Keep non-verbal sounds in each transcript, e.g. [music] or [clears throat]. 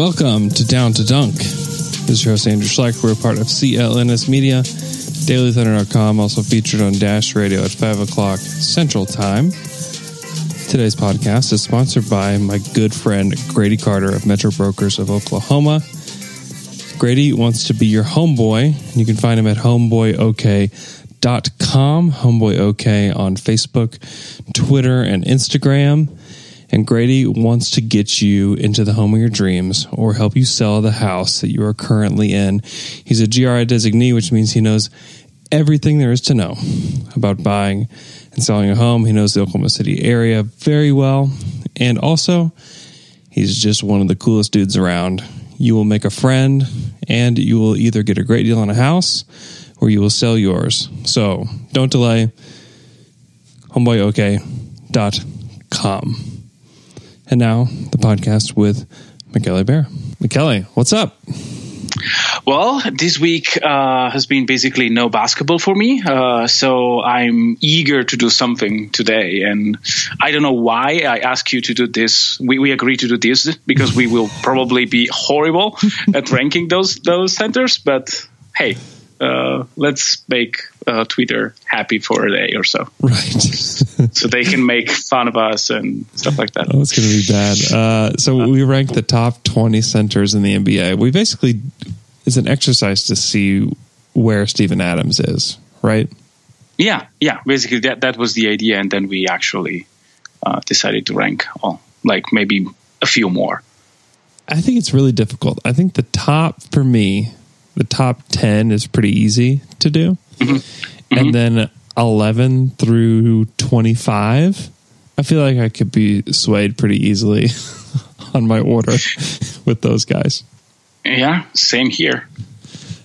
Welcome to Down to Dunk. This is your host, Andrew Schlecht. We're a part of CLNS Media, dailythunder.com, also featured on Dash Radio at 5 o'clock Central Time. Today's podcast is sponsored by my good friend Grady Carter of Metro Brokers of Oklahoma. Grady wants to be your homeboy. You can find him at homeboyok.com, homeboyok on Facebook, Twitter, and Instagram. And Grady wants to get you into the home of your dreams or help you sell the house that you are currently in. He's a GRI designee, which means he knows everything there is to know about buying and selling a home. He knows the Oklahoma City area very well. And also, he's just one of the coolest dudes around. You will make a friend and you will either get a great deal on a house or you will sell yours. So don't delay. Homeboyok.com. And now the podcast with Michele Bear. Michele, what's up? Well, this week uh, has been basically no basketball for me, uh, so I'm eager to do something today. And I don't know why I ask you to do this. We, we agree to do this because we will probably be horrible [laughs] at ranking those those centers. But hey, uh, let's make uh, Twitter happy for a day or so, Right. [laughs] so they can make fun of us and stuff like that. Oh, it's going to be bad. Uh, so we ranked the top 20 centers in the NBA. We basically, it's an exercise to see where Steven Adams is, right? Yeah, yeah. Basically, that that was the idea, and then we actually uh, decided to rank all, like maybe a few more. I think it's really difficult. I think the top, for me, the top 10 is pretty easy to do. And then 11 through 25, I feel like I could be swayed pretty easily [laughs] on my order [laughs] with those guys. Yeah, same here.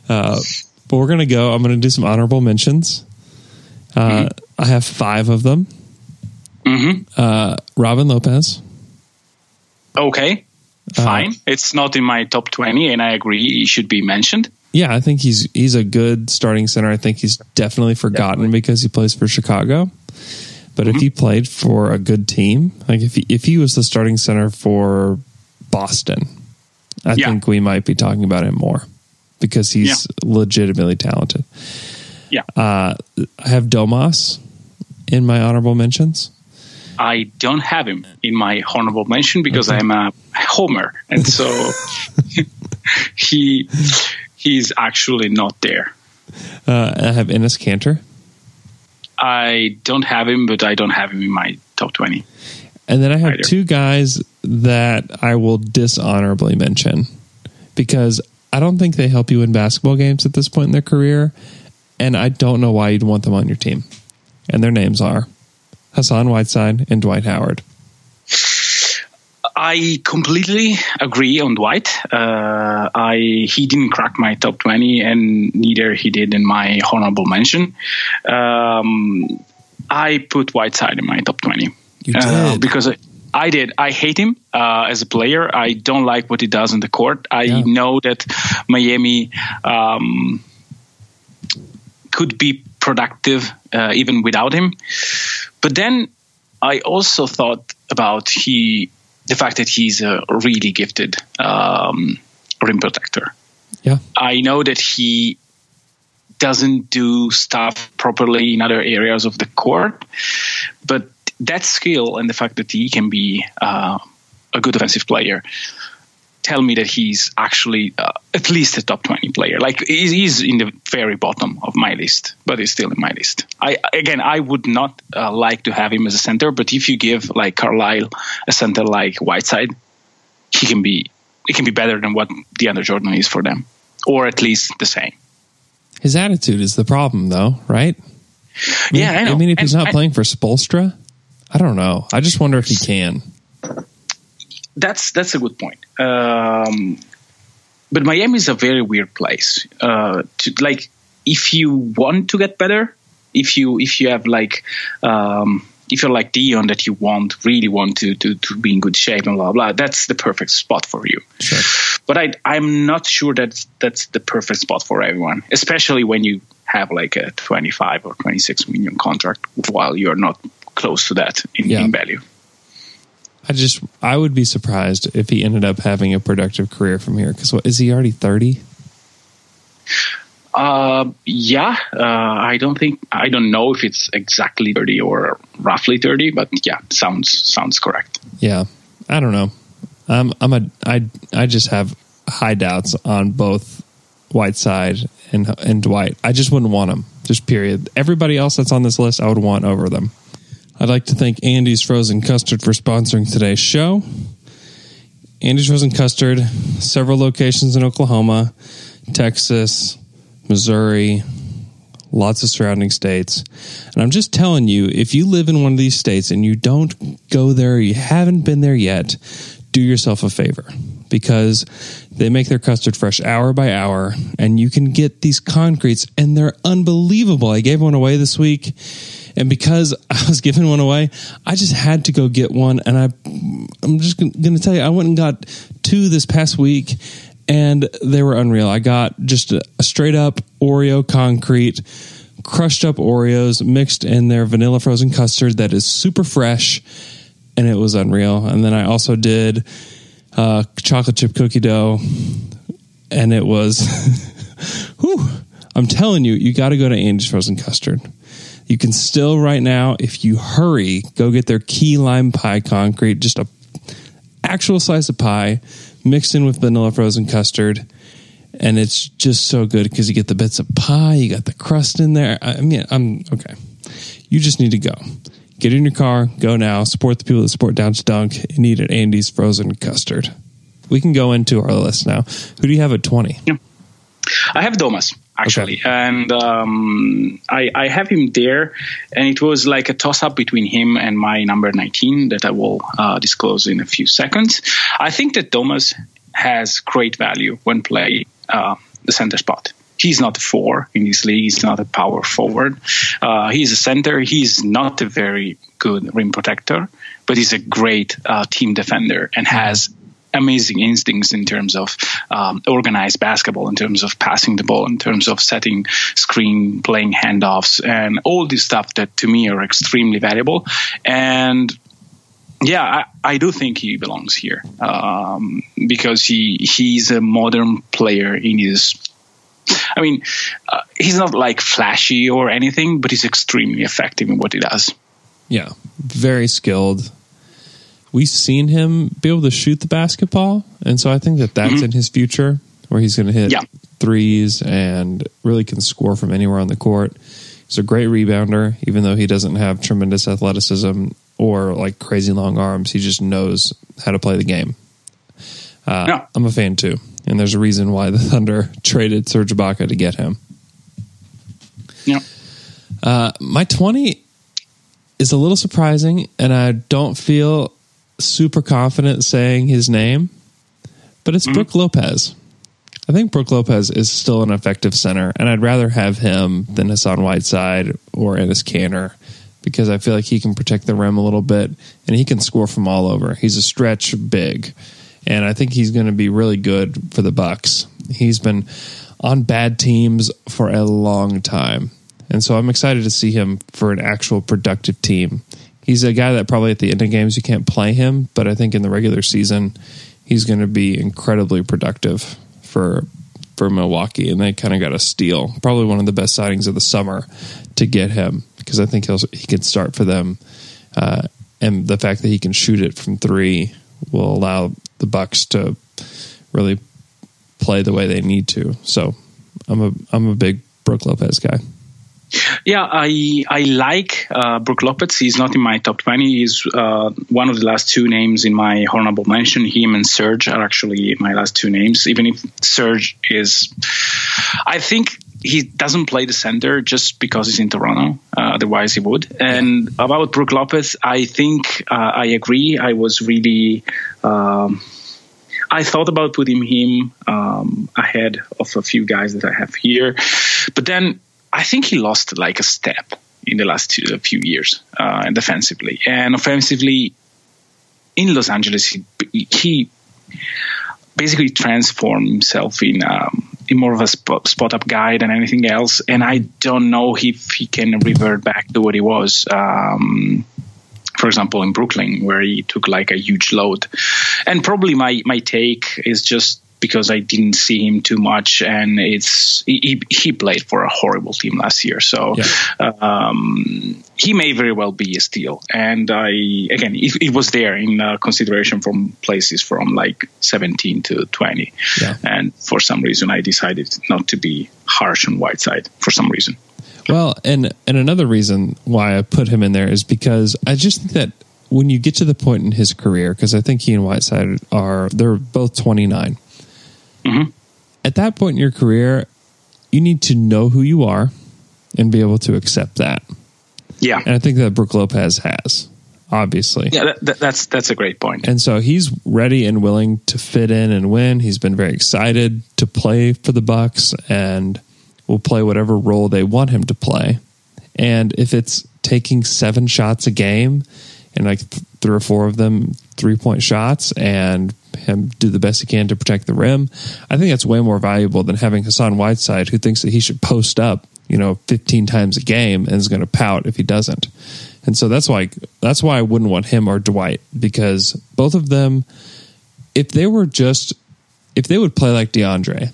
Uh, but we're going to go. I'm going to do some honorable mentions. Uh, I have five of them. hmm Uh, Robin Lopez. Okay, fine. it's not in my top twenty, and I agree he should be mentioned. Yeah, I think he's he's a good starting center. I think he's definitely forgotten because he plays for Chicago. But if he played for a good team, like if he, if he was the starting center for Boston, I Yeah. think we might be talking about him more because he's legitimately talented. Yeah, Uh, I have Domas in my honorable mentions. I don't have him in my honorable mention because I'm a homer, and so [laughs] [laughs] he he's actually not there. Uh, I have Enes Kanter. I don't have him, but I don't have him in my top twenty. And then I have Either. two guys that I will dishonorably mention because I don't think they help you in basketball games at this point in their career. And I don't know why you'd want them on your team. And their names are Hassan Whiteside and Dwight Howard. [laughs] I completely agree on Dwight. Uh, I he didn't crack my top twenty, and neither he did in my honorable mention. Um, I put Whiteside in my top twenty You uh, because I, I did. I hate him uh, as a player. I don't like what he does on the court. I Yeah. know that Miami um, could be productive uh, even without him. But then I also thought about he the fact that he's a really gifted um, rim protector. Yeah. I know that he doesn't do stuff properly in other areas of the court, but that skill and the fact that he can be uh, a good offensive player tell me that he's actually uh, at least a top 20 player. Like he's, in the very bottom of my list, but he's still in my list. I again, I would not uh, like to have him as a center, but if you give like Carlisle a center like Whiteside, he can be he can be better than what DeAndre Jordan is for them, or at least the same. His attitude is the problem, though, right? Yeah, I know. I mean, if he's not and- playing for Spoelstra, I don't know. I just wonder if he can. That's that's a good point. Um, but Miami is a very weird place. Uh, to, like, if you want to get better, if you if you have like um, if you're like Dion that you want really want to, to to be in good shape and blah blah, that's the perfect spot for you. Sure. But I I'm not sure that's that's the perfect spot for everyone, especially when you have like a 25 or 26 million contract while you're not close to that in, Yeah. in value. I just I would be surprised if he ended up having a productive career from here. Because what is he already thirty? Uh, yeah, uh, I don't think I don't know if it's exactly thirty or roughly thirty, but yeah, sounds sounds correct. Yeah, I don't know. I'm I'm a I I just have high doubts on both Whiteside and and Dwight. I just wouldn't want them. Just period. Everybody else that's on this list, I would want over them. I'd like to thank Andy's Frozen Custard for sponsoring today's show. Andy's Frozen Custard, several locations in Oklahoma, Texas, Missouri, lots of surrounding states. And I'm just telling you, if you live in one of these states and you don't go there, you haven't been there yet, do yourself a favor because they make their custard fresh hour by hour and you can get these concretes and they're unbelievable. I gave one away this week and because [laughs] I was giving one away, I just had to go get one and I I'm just going to tell you I went and got two this past week and they were unreal. I got just a, straight up Oreo concrete, crushed up Oreos mixed in their vanilla frozen custard that is super fresh, and it was unreal. And then I also did uh, chocolate chip cookie dough, and it was, [laughs] whew, I'm telling you, you got to go to Andy's Frozen Custard. You can still right now, if you hurry, go get their key lime pie concrete, just a actual slice of pie mixed in with vanilla frozen custard. And it's just so good because you get the bits of pie, you got the crust in there. I mean, I'm okay. You just need to go. Get in your car, go now, support the people that support Down to Dunk, and eat at Andy's Frozen Custard. We can go into our list now. Who do you have at 20? I have Domas actually, Okay. and um, I, I have him there, and it was like a toss up between him and my number 19 that I will uh, disclose in a few seconds. I think that Domas has great value when playing uh, the center spot. He's not a four in this league. He's not a power forward. Uh, he's a center. He's not a very good rim protector, but he's a great uh, team defender and has amazing instincts in terms of um, organized basketball, in terms of passing the ball, in terms of setting screen, playing handoffs, and all this stuff that to me are extremely valuable. And yeah, I, I do think he belongs here um, because he he's a modern player in his. I mean, uh, he's not like flashy or anything, but he's extremely effective in what he does. Yeah, very skilled. We've seen him be able to shoot the basketball, and so I think that that's in his future, where he's going to hit Yeah. threes and really can score from anywhere on the court. He's a great rebounder, even though he doesn't have tremendous athleticism or like crazy long arms. He just knows how to play the game. Uh, Yeah. I'm a fan too, and there's a reason why the [laughs] Thunder traded Serge Ibaka to get him. Yeah. Uh, my 20 is a little surprising, and I don't feel super confident saying his name, but it's mm-hmm. Brook Lopez. I think Brook Lopez is still an effective center, and I'd rather have him than Hassan Whiteside or Enes Kanter because I feel like he can protect the rim a little bit and he can score from all over. He's a stretch big, and I think he's going to be really good for the Bucks. He's been on bad teams for a long time, and so I'm excited to see him for an actual productive team. He's a guy that probably at the end of games you can't play him, but I think in the regular season he's going to be incredibly productive for for Milwaukee, and they kind of got a steal. Probably one of the best signings of the summer to get him because I think he'll he can start for them, uh, and the fact that he can shoot it from three will allow the Bucks to really play the way they need to. So I'm a I'm a big Brook Lopez guy. Yeah, I I like uh, Brook Lopez. He's not in my top twenty. He's uh, one of the last two names in my honorable mention. Him and Serge are actually my last two names. Even if Serge is, I think he doesn't play the center just because he's in Toronto. Uh, otherwise, he would. And about Brook Lopez, I think uh, I agree. I was really. Um, I thought about putting him um, ahead of a few guys that I have here, but then I think he lost like a step in the last two, few years uh, defensively and offensively. In Los Angeles, he, he basically transformed himself in um, in more of a spot, spot, up guy than anything else. And I don't know if he can revert back to what he was. Um, for example, in Brooklyn, where he took like a huge load. And probably my, my take is just because I didn't see him too much, and it's he, he played for a horrible team last year, so yeah. um, he may very well be a steal. And I again, it, it was there in uh, consideration from places from like 17 to 20, yeah. and for some reason I decided not to be harsh on Whiteside for some reason. Well, and and another reason why I put him in there is because I just think that when you get to the point in his career, because I think he and Whiteside are they're both 29. Mm-hmm. At that point in your career, you need to know who you are and be able to accept that. Yeah, and I think that Brook Lopez has obviously. Yeah, that, that's that's a great point. And so he's ready and willing to fit in and win. He's been very excited to play for the Bucks and will play whatever role they want him to play. And if it's taking seven shots a game and like th- three or four of them three point shots and him do the best he can to protect the rim, I think that's way more valuable than having Hassan Whiteside who thinks that he should post up, you know, 15 times a game and is going to pout if he doesn't. And so that's why that's why I wouldn't want him or Dwight because both of them if they were just if they would play like DeAndre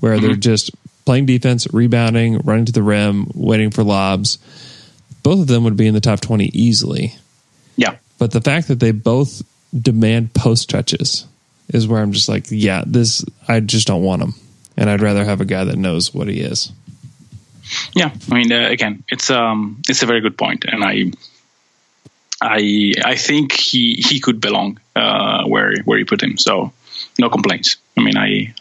where mm-hmm. they're just playing defense, rebounding, running to the rim, waiting for lobs. Both of them would be in the top 20 easily. Yeah. But the fact that they both demand post touches is where I'm just like, yeah, this, I just don't want him. And I'd rather have a guy that knows what he is. Yeah. I mean, uh, again, it's, um, it's a very good point, And I, I, I think he, he could belong, uh, where, where you put him. So no complaints. I mean, I,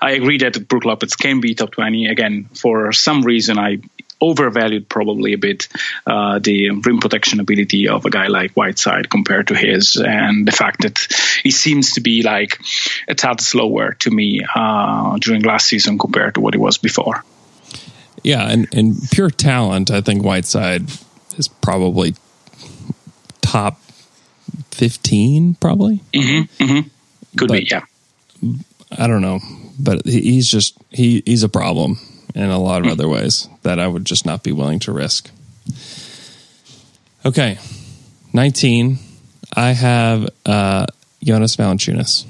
I agree that Brook Lopez can be top 20. Again, for some reason, I overvalued probably a bit uh, the rim protection ability of a guy like Whiteside compared to his, and the fact that he seems to be like a tad slower to me uh, during last season compared to what he was before. Yeah, and, and pure talent, I think Whiteside is probably top 15, probably. Mm-hmm, mm-hmm. Could but, be, yeah. I don't know, but he's just he he's a problem in a lot of other ways that I would just not be willing to risk. Okay, nineteen. I have uh, Jonas Valanciunas.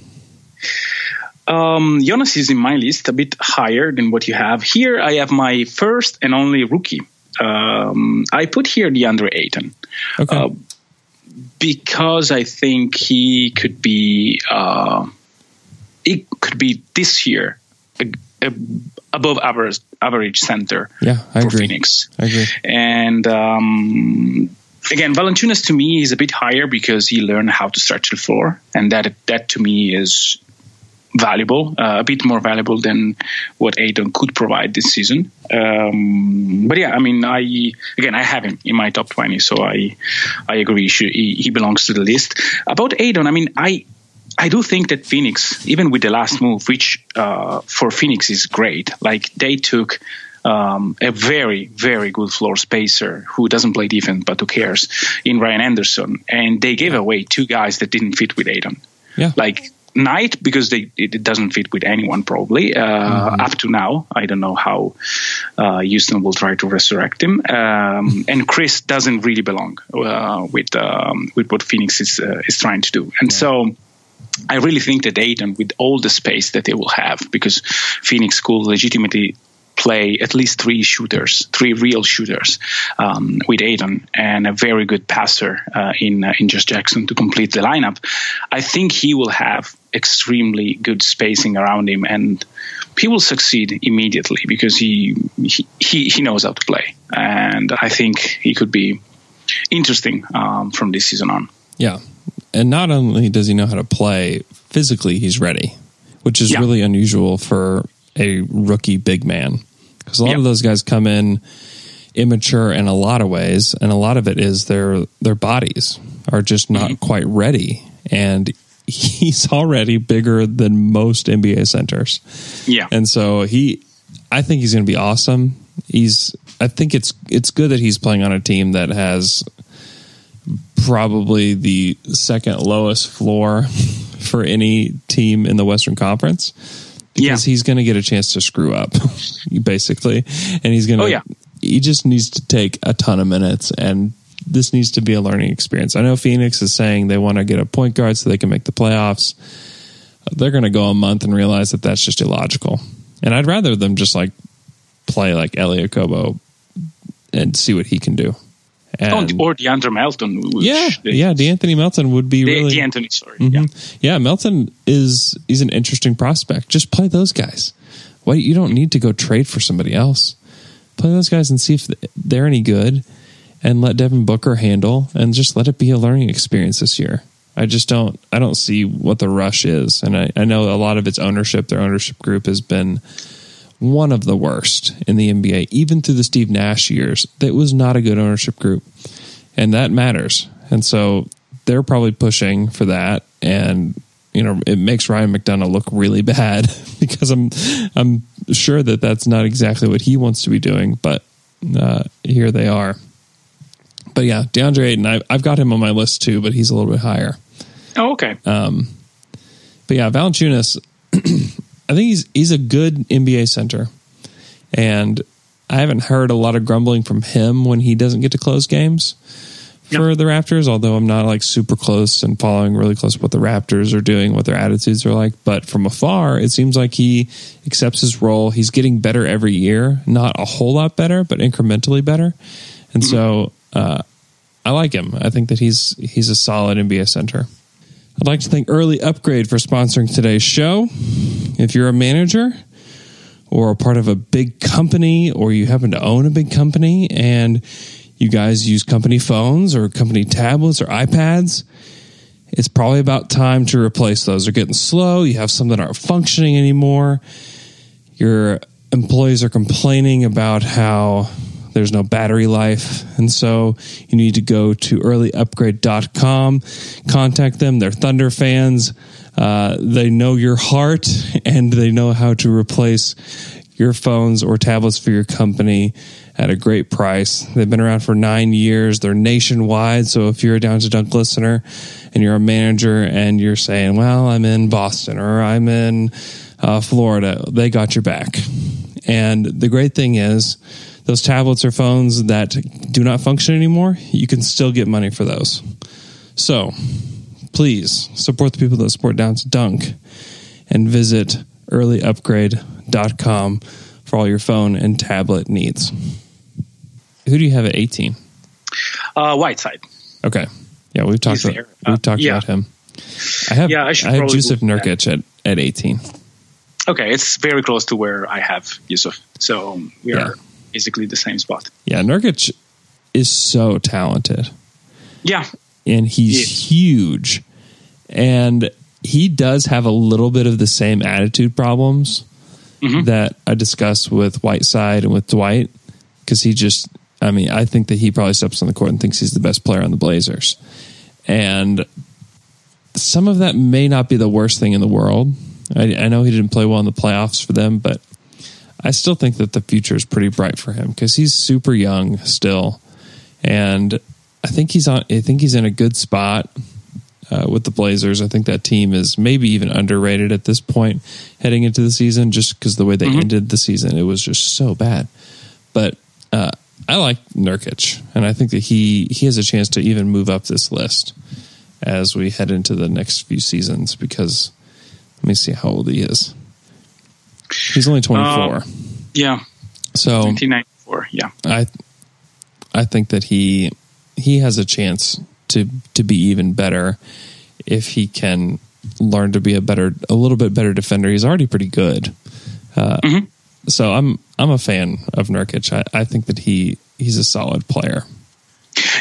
Um, Jonas is in my list a bit higher than what you have here. I have my first and only rookie. Um, I put here DeAndre Ayton. Okay. Uh, because I think he could be uh, it could be this year above average average center yeah, I for agree. Phoenix. I agree. And um, again, Valanciunas to me is a bit higher because he learned how to stretch the floor, and that that to me is valuable, uh, a bit more valuable than what Ayton could provide this season. Um, but yeah, I mean, I again, I have him in my top twenty, so I I agree. He, he belongs to the list. About Ayton, I mean, I I do think that Phoenix, even with the last move, which uh, for Phoenix is great, like they took um, a very, very good floor spacer who doesn't play defense but who cares in Ryan Anderson, and they gave away two guys that didn't fit with Ayton. Yeah. Like Knight because they, it doesn't fit with anyone probably uh, mm-hmm. up to now. I don't know how uh, Houston will try to resurrect him. Um, [laughs] and Chris doesn't really belong uh, with um, with what Phoenix is uh, is trying to do. And yeah. so I really think that Ayton, with all the space that they will have, because Phoenix could legitimately play at least three shooters, three real shooters um, with Ayton and a very good passer uh, in uh, in Josh Jackson to complete the lineup. I think he will have extremely good spacing around him and he will succeed immediately because he he, he knows how to play and I think he could be interesting um, from this season on. Yeah, and not only does he know how to play physically, he's ready, which is yeah. really unusual for a rookie big man. because a lot Yep. of those guys come in immature in a lot of ways, and a lot of it is their their bodies are just not Mm-hmm. quite ready, and he's already bigger than most NBA centers. Yeah. And so he, I think he's going to be awesome. He's, I think it's it's good that he's playing on a team that has probably the second lowest floor for any team in the Western Conference because Yeah. he's going to get a chance to screw up, basically, and he's going to. Oh, yeah. He just needs to take a ton of minutes and. This needs to be a learning experience. I know Phoenix is saying they want to get a point guard so they can make the playoffs they're going to go a month and realize that that's just illogical. And I'd rather them just like play like Elie Okobo and see what he can do. Oh, or DeAndre Melton. which yeah, they- yeah, D'Anthony Melton would be De- really. D'Anthony, sorry. Mhm. Yeah. Yeah, Melton is he's an interesting prospect. Just play those guys. Why you don't need to go trade for somebody else. Play those guys and see if they're any good, and let Devin Booker handle, and just let it be a learning experience this year. I just don't I don't see what the rush is, and I, I know a lot of its ownership. Their ownership group has been one of the worst in the NBA, even through the Steve Nash years. That was not a good ownership group, and that matters. And so they're probably pushing for that, and you know it makes Ryan McDonough look really [laughs] bad because I'm I'm sure that that's not exactly what he wants to be doing, but uh, here they are. But yeah, DeAndre Ayton, I, I've got him on my list too, but he's a little bit higher. Oh, okay. But yeah, Valanciunas, [clears throat] I think he's he's a good NBA center, and I haven't heard a lot of grumbling from him when he doesn't get to close games for the Raptors. Although I'm not like super close and following really close what the Raptors are doing, what their attitudes are like. But from afar, it seems like he accepts his role. He's getting better every year, not a whole lot better, but incrementally better. And so uh, I like him. I think that he's he's a solid NBA center. I'd like to thank Early Upgrade for sponsoring today's show. If you're a manager or a part of a big company or you happen to own a big company and you guys use company phones or company tablets or iPads, it's probably about time to replace those. They're getting slow. You have some that aren't functioning anymore. Your employees are complaining about how there's no battery life. And so you need to go to earlyupgrade.com, contact them. They're Thunder fans. Uh, they know your heart and they know how to replace your phones or tablets for your company at a great price. They've been around for nine years. They're nationwide. So if you're a Down to Dunk listener and you're a manager and you're saying, well, I'm in Boston or I'm in uh, Florida, they got your back. And the great thing is, those tablets or phones that do not function anymore, you can still get money for those. So please support the people that support Down to Dunk and visit earlyupgrade.com for all your phone and tablet needs. Who do you have at 18? Uh, Whiteside. Okay. Yeah, we've talked about, we've Uh, talked yeah. about him. I have Yeah, I should I have Jusuf that. Nurkic at, at 18. Okay, it's very close to where I have Jusuf. So um, we Yeah. are basically the same spot. Yeah, Nurkic is so talented. Yeah. and he's huge. And he does have a little bit of the same attitude problems Mm-hmm. that I discussed with Whiteside and with Dwight. Because he just, I mean, I think that he probably steps on the court and thinks he's the best player on the Blazers. And some of that may not be the worst thing in the world. I, I know he didn't play well in the playoffs for them, but I still think that the future is pretty bright for him because he's super young still, and I think he's on. I think he's in a good spot uh, with the Blazers. I think that team is maybe even underrated at this point heading into the season, just because the way they ended the season, it was just so bad. But uh, I like Nurkic, and I think that he he has a chance to even move up this list as we head into the next few seasons. Because let me see how old he is. He's only twenty four, Uh, Yeah. so 1994. Yeah. I I think that he he has a chance to to be even better if he can learn to be a better a little bit better defender. He's already pretty good. Uh, So I'm I'm a fan of Nurkic. I, I think that he he's a solid player.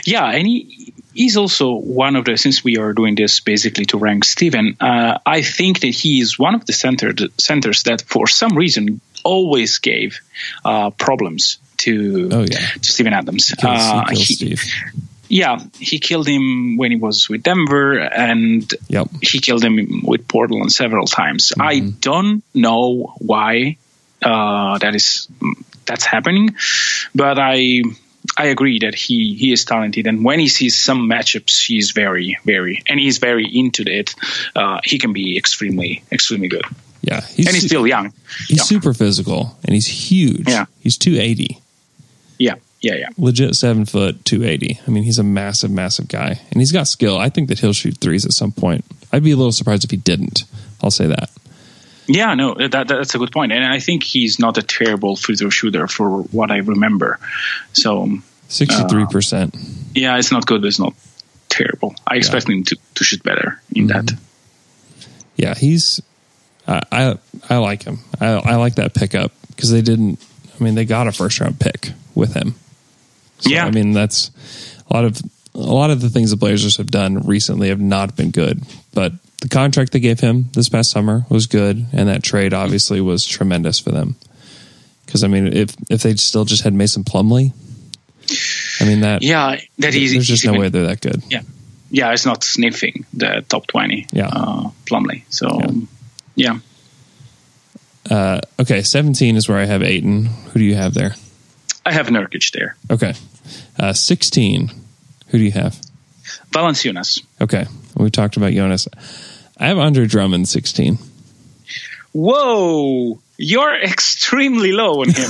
Yeah, and he he's also one of the since we are doing this basically to rank Steven, uh, I think that he is one of the center, centers that for some reason always gave uh, problems to Oh, yeah. to Steven Adams. Kills, Uh, he kills he- Steve. Yeah, he killed him when he was with Denver, and Yep. he killed him with Portland several times. I don't know why uh, that is that's happening, but I I agree that he he is talented, and when he sees some matchups, he's very very and he's very into it. Uh, he can be extremely extremely good, Yeah. He's, and he's su- still young. he's yeah. super physical and he's huge. Yeah. He's 280. Yeah, yeah, yeah. legit seven foot, 280. I mean, he's a massive, massive guy, and he's got skill. I think that he'll shoot threes at some point. I'd be a little surprised if he didn't. I'll say that. Yeah, no, that, that's a good point. and I think he's not a terrible free throw shooter for what I remember. So 63%. yeah, it's not good, but it's not terrible. I expect him to, to shoot better in that. Mm-hmm. yeah, he's. I, I I like him. I I like that pickup because they didn't. I mean, they got a first round pick with him. So, Yeah. I mean that's a lot of a lot of the things the Blazers have done recently have not been good. But the contract they gave him this past summer was good, and that trade obviously was tremendous for them. Because I mean, if if they still just had Mason Plumlee, I mean that Yeah, that is. there's just no even- way they're that good. Yeah, yeah, it's not sniffing the top twenty. Yeah. uh, Plumlee. So Yeah. yeah. Uh, okay, 17 is where I have Ayton. Who do you have there? I have Nurkic there. Okay, uh, 16. Who do you have? Valanciunas. Okay, we talked about Jonas. I have Andre Drummond 16. Whoa, you're extremely low on him.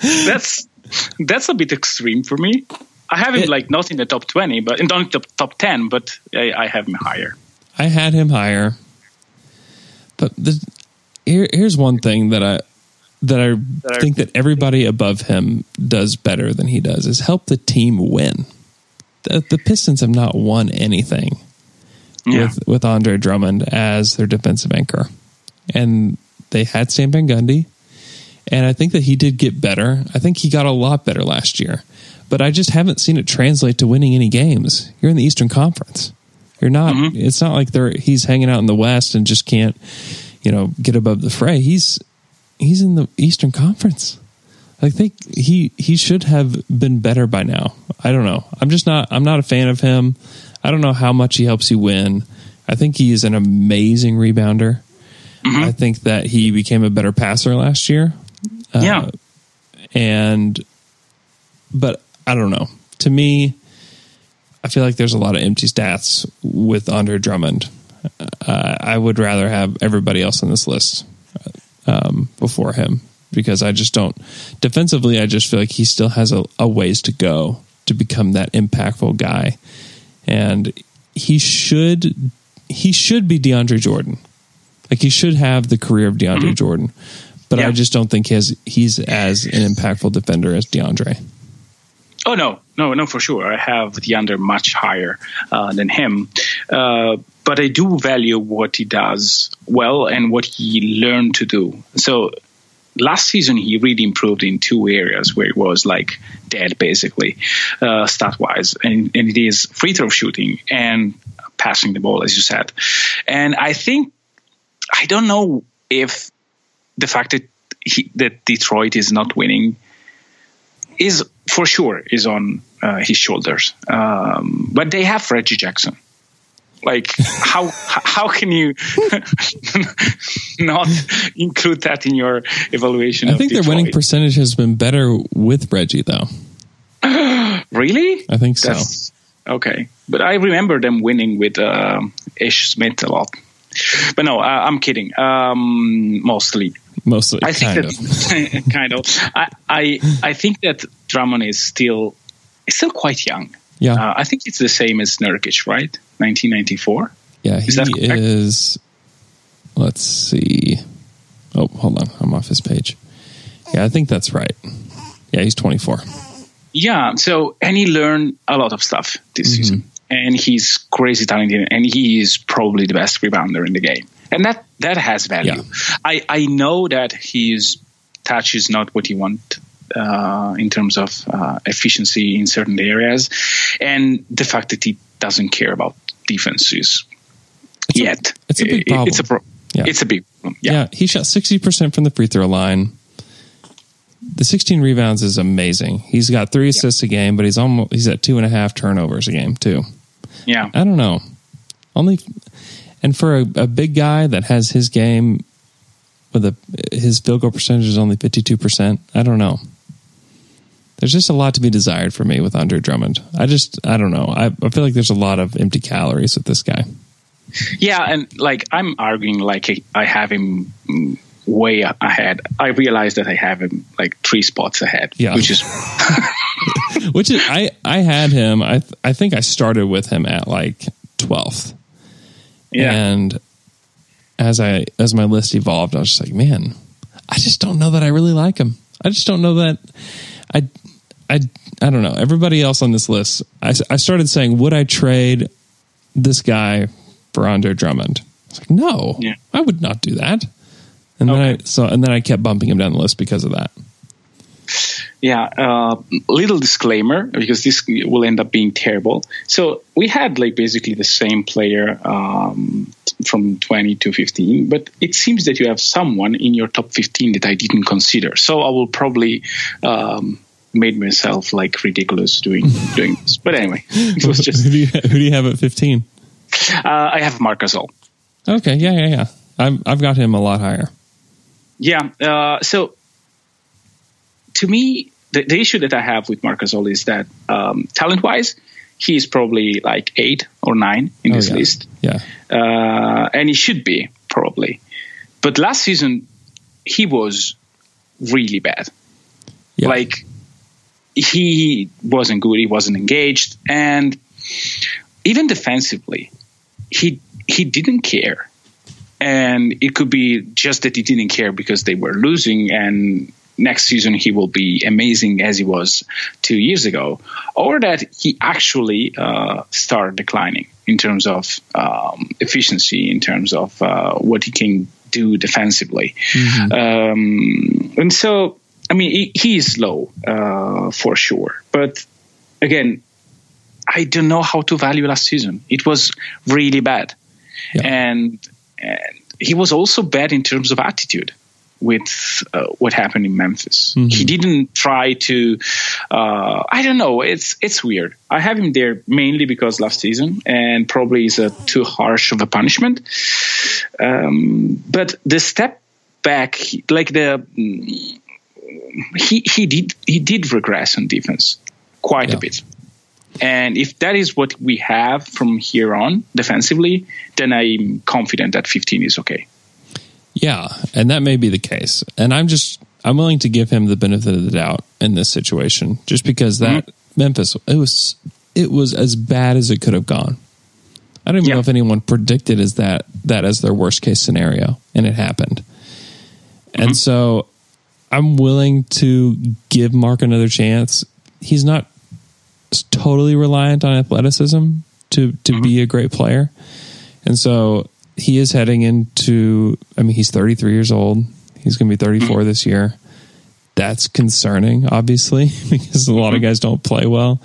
[laughs] that's that's a bit extreme for me. I have him It- like not in the top twenty, but in the top, top ten, but I, I have him higher. I had him higher, but the, here, here's one thing that I that I I- think that everybody above him does better than he does is help the team win. The, the Pistons have not won anything Yeah. with with Andre Drummond as their defensive anchor, and they had Stan Van Gundy, and I think that he did get better. I think he got a lot better last year, but I just haven't seen it translate to winning any games. You're in the Eastern Conference. You're not. Mm-hmm. It's not like they're he's hanging out in the West and just can't, you know, get above the fray. He's he's in the Eastern Conference. I think he he should have been better by now. I don't know. I'm just not. I'm not a fan of him. I don't know how much he helps you win. I think he is an amazing rebounder. I think that he became a better passer last year. Uh, yeah, and but I don't know. To me, I feel like there's a lot of empty stats with Andre Drummond. Uh, I would rather have everybody else on this list um, before him because I just don't defensively. I just feel like he still has a, a ways to go to become that impactful guy, and he should he should be DeAndre Jordan. Like he should have the career of DeAndre Jordan, but I just don't think he has, he's as an impactful defender as DeAndre. Oh no, no, no, for sure. I have DeAndre much higher uh, than him, uh, but I do value what he does well and what he learned to do. So last season he really improved in two areas where he was like dead basically, uh, stat wise, and, and it is free throw shooting and passing the ball, as you said. And I think I don't know if the fact that he, that Detroit is not winning is for sure is on uh, his shoulders. Um, but they have Reggie Jackson. Like [laughs] how how can you [laughs] not include that in your evaluation? I think their winning percentage has been better with Reggie, though. [gasps] Really? I think so. That's- okay, but I remember them winning with uh, Ish Smith a lot. But no, uh, I'm kidding. Um, mostly, Mostly, I think kind of. that [laughs] kind of. I, I I think that Drummond is still is still quite young. Yeah, Uh, I think it's the same as Nurkic, right? 1994. yeah, he is. Let's see. Oh, hold on, I'm off his page. Yeah, I think that's right. Yeah, he's 24. Yeah. So and he learned a lot of stuff this Mm-hmm. season, and he's crazy talented, and he is probably the best rebounder in the game, and that that has value. Yeah. I I know that his touch is not what you want. Uh, in terms of uh, efficiency in certain areas, and the fact that he doesn't care about defense is a- yet it's a big it- It's a problem. pro- Yeah. it's a big Yeah. Yeah, he shot 60% from the free throw line. The 16 rebounds is amazing. He's got three assists a game, but he's almost he's at two and a half turnovers a game too. Yeah. I don't know. Only and for a, a big guy that has his game with a his field goal percentage is only 52%. I don't know. There's just a lot to be desired for me with Andre Drummond. I just I don't know. I, I feel like there's a lot of empty calories with this guy. Yeah, and like I'm arguing like I- I have him way ahead. I realize that I have him like three spots ahead, Yeah. which is [laughs] Which is I I had him. I I think I started with him at like 12th. Yeah, And as I as my list evolved, I was just like, man, I just don't know that I really like him. I just don't know that I I I don't know. Everybody else on this list, I, I started saying, would I trade this guy for Andre Drummond? I was like, no, Yeah. I would not do that. And then I so and then I kept bumping him down the list because of that. Yeah. Uh, little disclaimer because this will end up being terrible. So we had like basically the same player um, from 20 to 15, but it seems that you have someone in your top 15 that I didn't consider. So I will probably. Um, made myself like ridiculous doing [laughs] doing this but anyway it was just [laughs] who do you who do you have at fifteen? uh, i have Marc Gasol. Okay, yeah, yeah, yeah. I've I've got him a lot higher. Yeah. Uh, so to me, the, the issue that I have with Marc Gasol is that um, talent wise, he is probably like eight or nine in Oh, this yeah. list. Yeah, Uh, and he should be probably. But last season, he was really bad. yeah. Like, he wasn't good. He wasn't engaged. And even defensively, he he didn't care. And it could be just that he didn't care because they were losing and next season he will be amazing as he was two years ago, or that he actually uh, started declining in terms of um, efficiency, in terms of uh, what he can do defensively. Um, and so, I mean, he, he is low uh, for sure. But again, I don't know how to value last season. It was really bad, Yeah. and and he was also bad in terms of attitude with uh, what happened in Memphis. He didn't try to. Uh, I don't know. It's it's weird. I have him there mainly because last season, and probably is a too harsh of a punishment. Um, but the step back, like the mm, he he did he did regress on defense quite Yeah. a bit. And if that is what we have from here on defensively, then I'm confident that 15 is okay. Yeah, and that may be the case. And I'm just I'm willing to give him the benefit of the doubt in this situation, just because that Mm-hmm. Memphis it was it was as bad as it could have gone. I don't even Yeah. know if anyone predicted as that that as their worst case scenario, and it happened. Mm-hmm. And so I'm willing to give Marc another chance. He's not totally reliant on athleticism to to Mm-hmm. be a great player. And so he is heading into I mean he's 33 years old. He's going to be 34 this year. That's concerning obviously [laughs] because a lot of guys don't play well.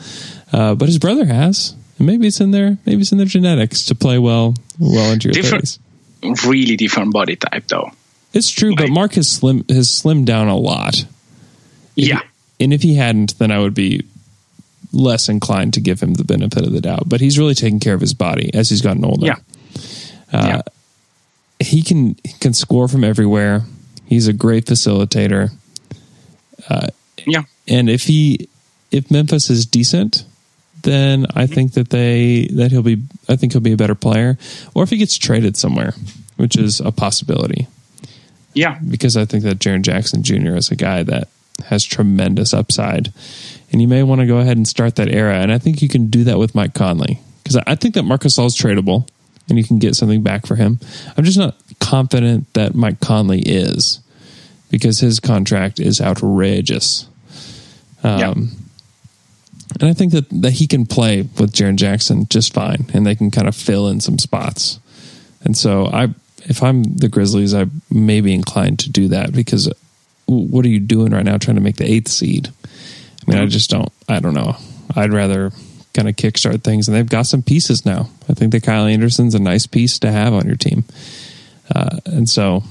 Uh, but his brother has. And maybe it's in there maybe it's in their genetics to play well well into your Different- 30s. Really different body type, though. It's true, but Like- Marc has slim has slimmed down a lot. Yeah. And if he hadn't, then I would be less inclined to give him the benefit of the doubt. But he's really taking care of his body as he's gotten older. Yeah. Uh, yeah. He can he can score from everywhere. He's a great facilitator. Uh, yeah. And if he if Memphis is decent, then I mm-hmm. think that they that he'll be I think he'll be a better player. Or if he gets traded somewhere, which is a possibility. Yeah. because I think that Jaren Jackson Jr. is a guy that has tremendous upside, and you may want to go ahead and start that era. And I think you can do that with Mike Conley because I think that Marc Gasol is tradable, and you can get something back for him. I'm just not confident that Mike Conley is because his contract is outrageous. Um, Yeah. And I think that, that he can play with Jaren Jackson just fine, and they can kind of fill in some spots. And so I, if I'm the Grizzlies, I may be inclined to do that because what are you doing right now trying to make the eighth seed? I mean, I just don't, I don't know. I'd rather kind of kickstart things, and they've got some pieces now. I think that Kyle Anderson's a nice piece to have on your team. Uh, and so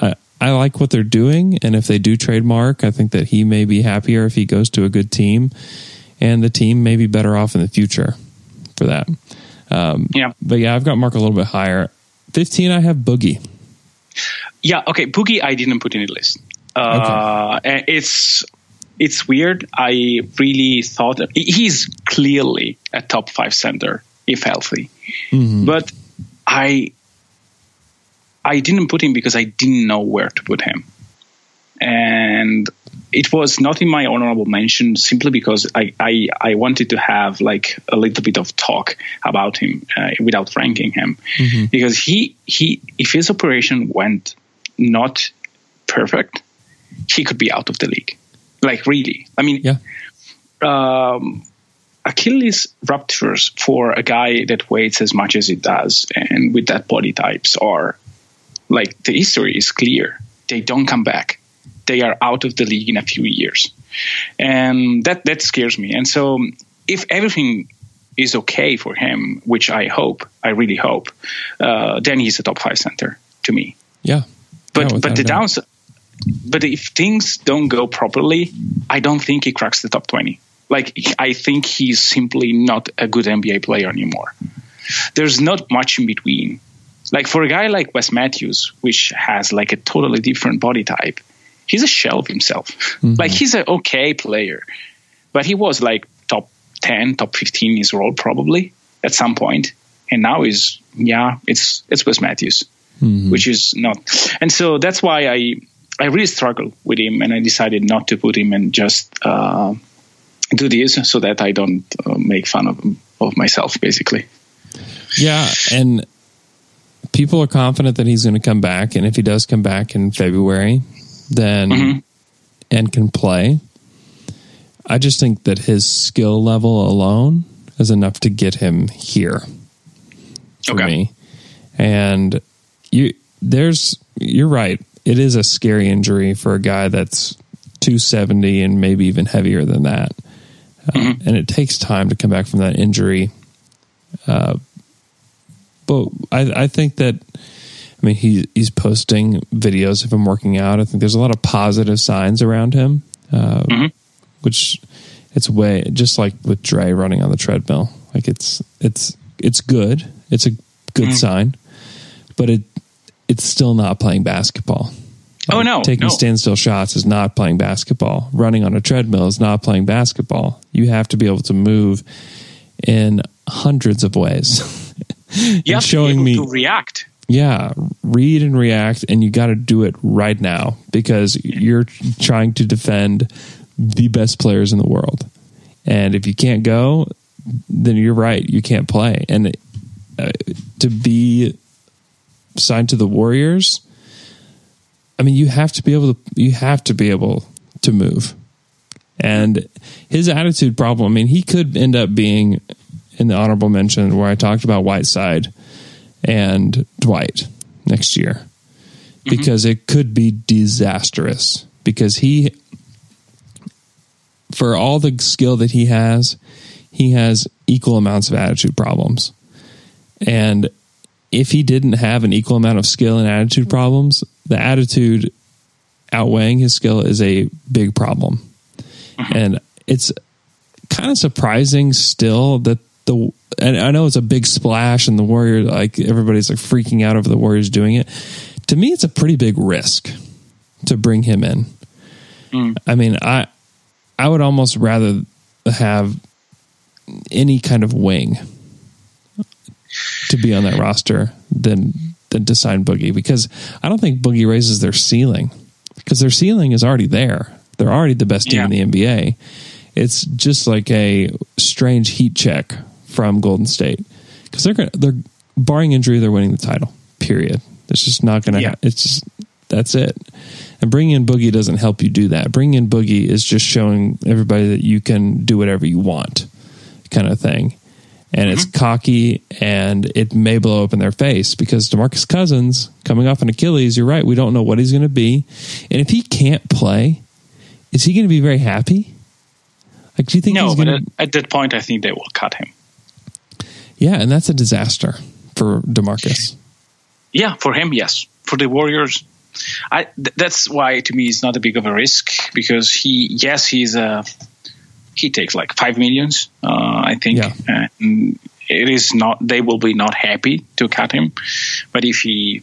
I, I like what they're doing, and if they do trade Marc, I think that he may be happier if he goes to a good team, and the team may be better off in the future for that. Um, Yeah. but yeah, I've got Marc a little bit higher. Fifteen, I have Boogie. Yeah, okay. Boogie, I didn't put in the list. Uh, and It's it's weird. I really thought he's clearly a top five center if healthy, but I I didn't put him because I didn't know where to put him, and it was not in my honorable mention simply because I, I, I wanted to have like a little bit of talk about him uh, without ranking him. Because he he if his operation went not perfect he could be out of the league like really I mean Yeah, um, Achilles ruptures for a guy that weighs as much as it does and with that body types are like the history is clear. They don't come back. They are out of the league in a few years. And that that scares me. And so if everything is okay for him, which I hope, I really hope, uh, then he's a top five center to me yeah. but Yeah, but the downside but if things don't go properly i don't think he cracks the top 20 like i think he's simply not a good nba player anymore. There's not much in between. Like for a guy like wes matthews which has like a totally different body type he's a shell of himself. Mm-hmm. Like he's an okay player but he was like top 10 top 15 in his role probably at some point. and now is yeah it's it's wes matthews mm-hmm. which is not. And so that's why I I really struggle with him, and I decided not to put him and just uh, do this so that I don't uh, make fun of of myself, basically. Yeah, and people are confident that he's going to come back, and if he does come back in February, then Mhm. and can play, I just think that his skill level alone is enough to get him here for Okay. me. And you, there's, you're right. It is a scary injury for a guy that's 270 and maybe even heavier than that. Uh, and it takes time to come back from that injury. Uh, but I, I think that, I mean, he, he's posting videos of him working out. I think there's a lot of positive signs around him, uh, which it's way just like with Dre running on the treadmill. Like it's it's it's good. It's a good sign, but it it's still not playing basketball. Oh, no, Taking no. standstill shots is not playing basketball. Running on a treadmill is not playing basketball. You have to be able to move in hundreds of ways. [laughs] You have showing to be me to react. yeah, read and react, and you got to do it right now because you're trying to defend the best players in the world. And if you can't go, then you're right, you can't play. And uh, to be signed to the Warriors, I mean, you have to be able to you have to be able to move. And his attitude problem, I mean, he could end up being in the honorable mention where I talked about Whiteside and Dwight next year mm-hmm. because it could be disastrous because he for all the skill that he has he has equal amounts of attitude problems and if he didn't have an equal amount of skill and attitude hmm. problems the attitude outweighing his skill is a big problem uh-huh. and it's kind of surprising still that the and I know it's a big splash and the Warriors like everybody's like freaking out over the Warriors doing it. To me, it's a pretty big risk to bring him in. Hmm. I mean, I I would almost rather have any kind of wing to be on that roster than than to sign Boogie because I don't think Boogie raises their ceiling because their ceiling is already there. They're already the best team Yeah. in the NBA. It's just like a strange heat check from Golden State because they're gonna, they're barring injury, they're winning the title. Period. It's just not going to. Yeah. It's just that's it. And bringing in Boogie doesn't help you do that. Bringing in Boogie is just showing everybody that you can do whatever you want, kind of thing. And it's mm-hmm. cocky and it may blow up in their face because Demarcus Cousins coming off an Achilles, you're right. We don't know what he's going to be. And if he can't play, is he going to be very happy? Like, do you think No, he's but at, at that point, I think they will cut him. Yeah, and that's a disaster for Demarcus. Yeah, for him, yes. For the Warriors, I th- that's why to me it's not a big of a risk because he yes he's a he takes like five millions uh, I think Yeah. and it is not they will be not happy to cut him but if he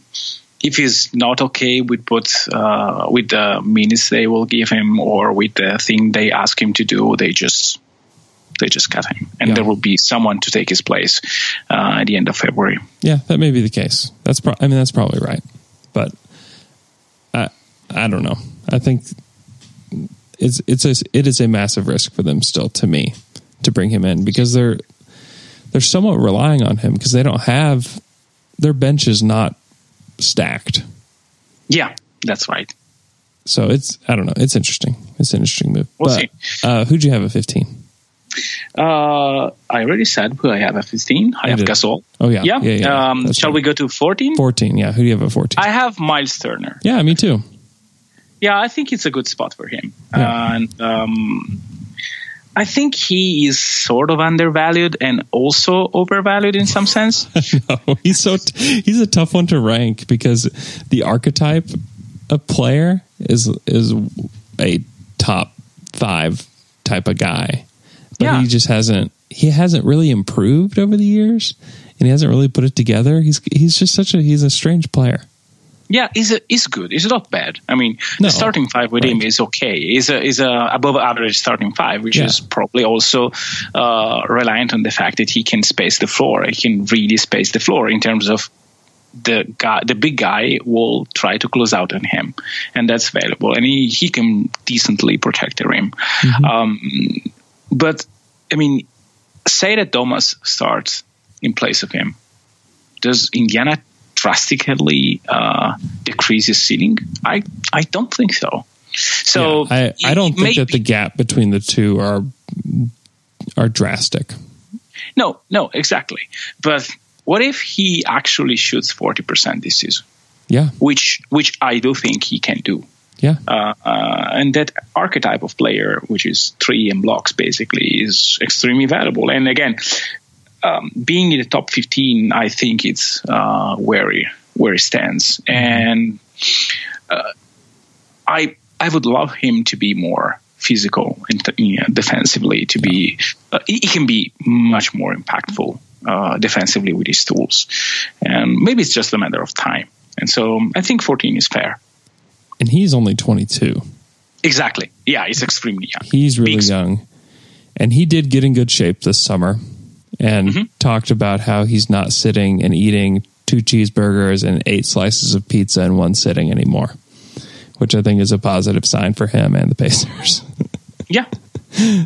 if he's not okay with what uh, with the minutes they will give him or with the thing they ask him to do they just they just cut him and Yeah. there will be someone to take his place uh, at the end of February Yeah, that may be the case. That's pro- I mean that's probably right. But I I don't know. I think it's it's a, it is a massive risk for them still to me to bring him in because they're they're somewhat relying on him because they don't have their bench is not stacked. yeah that's right So it's I don't know. It's interesting. It's an interesting move. We'll but, see. Uh, who'd you have at fifteen? Uh, I already said who I have at 15. I You have did. Gasol. Oh yeah, Yeah. yeah, yeah. Um, shall right. we go to 14? Fourteen. Yeah. Who do you have at fourteen? I have Miles Turner. yeah, me too. Yeah, I think it's a good spot for him. Yeah. And um, I think he is sort of undervalued and also overvalued in some sense. [laughs] no, he's so he's a tough one to rank because the archetype of player is is a top five type of guy, but Yeah. he just hasn't he hasn't really improved over the years, and he hasn't really put it together. He's he's just such a he's a strange player. Yeah, a, he's good. It's not bad. I mean, No. the starting five with him is okay. He's a is a above average starting five, which Yeah. is probably also uh, reliant on the fact that he can space the floor. He can really space the floor in terms of the guy, the big guy will try to close out on him, and that's valuable. And he, he can decently protect the rim. Um, but I mean, say that Domas starts in place of him. Does Indiana drastically uh, decrease ceiling? I I don't think so. So Yeah, I I don't think that the gap between the two are are drastic. no no exactly. But what if he actually shoots forty percent this season? Yeah, Which which I do think he can do. yeah, uh, uh, and that archetype of player, which is three and blocks basically, is extremely valuable. And again, um, being in the top 15, I think it's uh, where he, where he stands. And uh, I I would love him to be more physical and you know, defensively. To be uh, he, he can be much more impactful uh, defensively with his tools, and maybe it's just a matter of time. And so I think 14 is fair. and he's only twenty two. Exactly. Yeah, he's extremely young. He's really Big- young, and he did get in good shape this summer, and Mm-hmm. talked about how he's not sitting and eating two cheeseburgers and eight slices of pizza in one sitting anymore, which I think is a positive sign for him and the Pacers. [laughs] Yeah.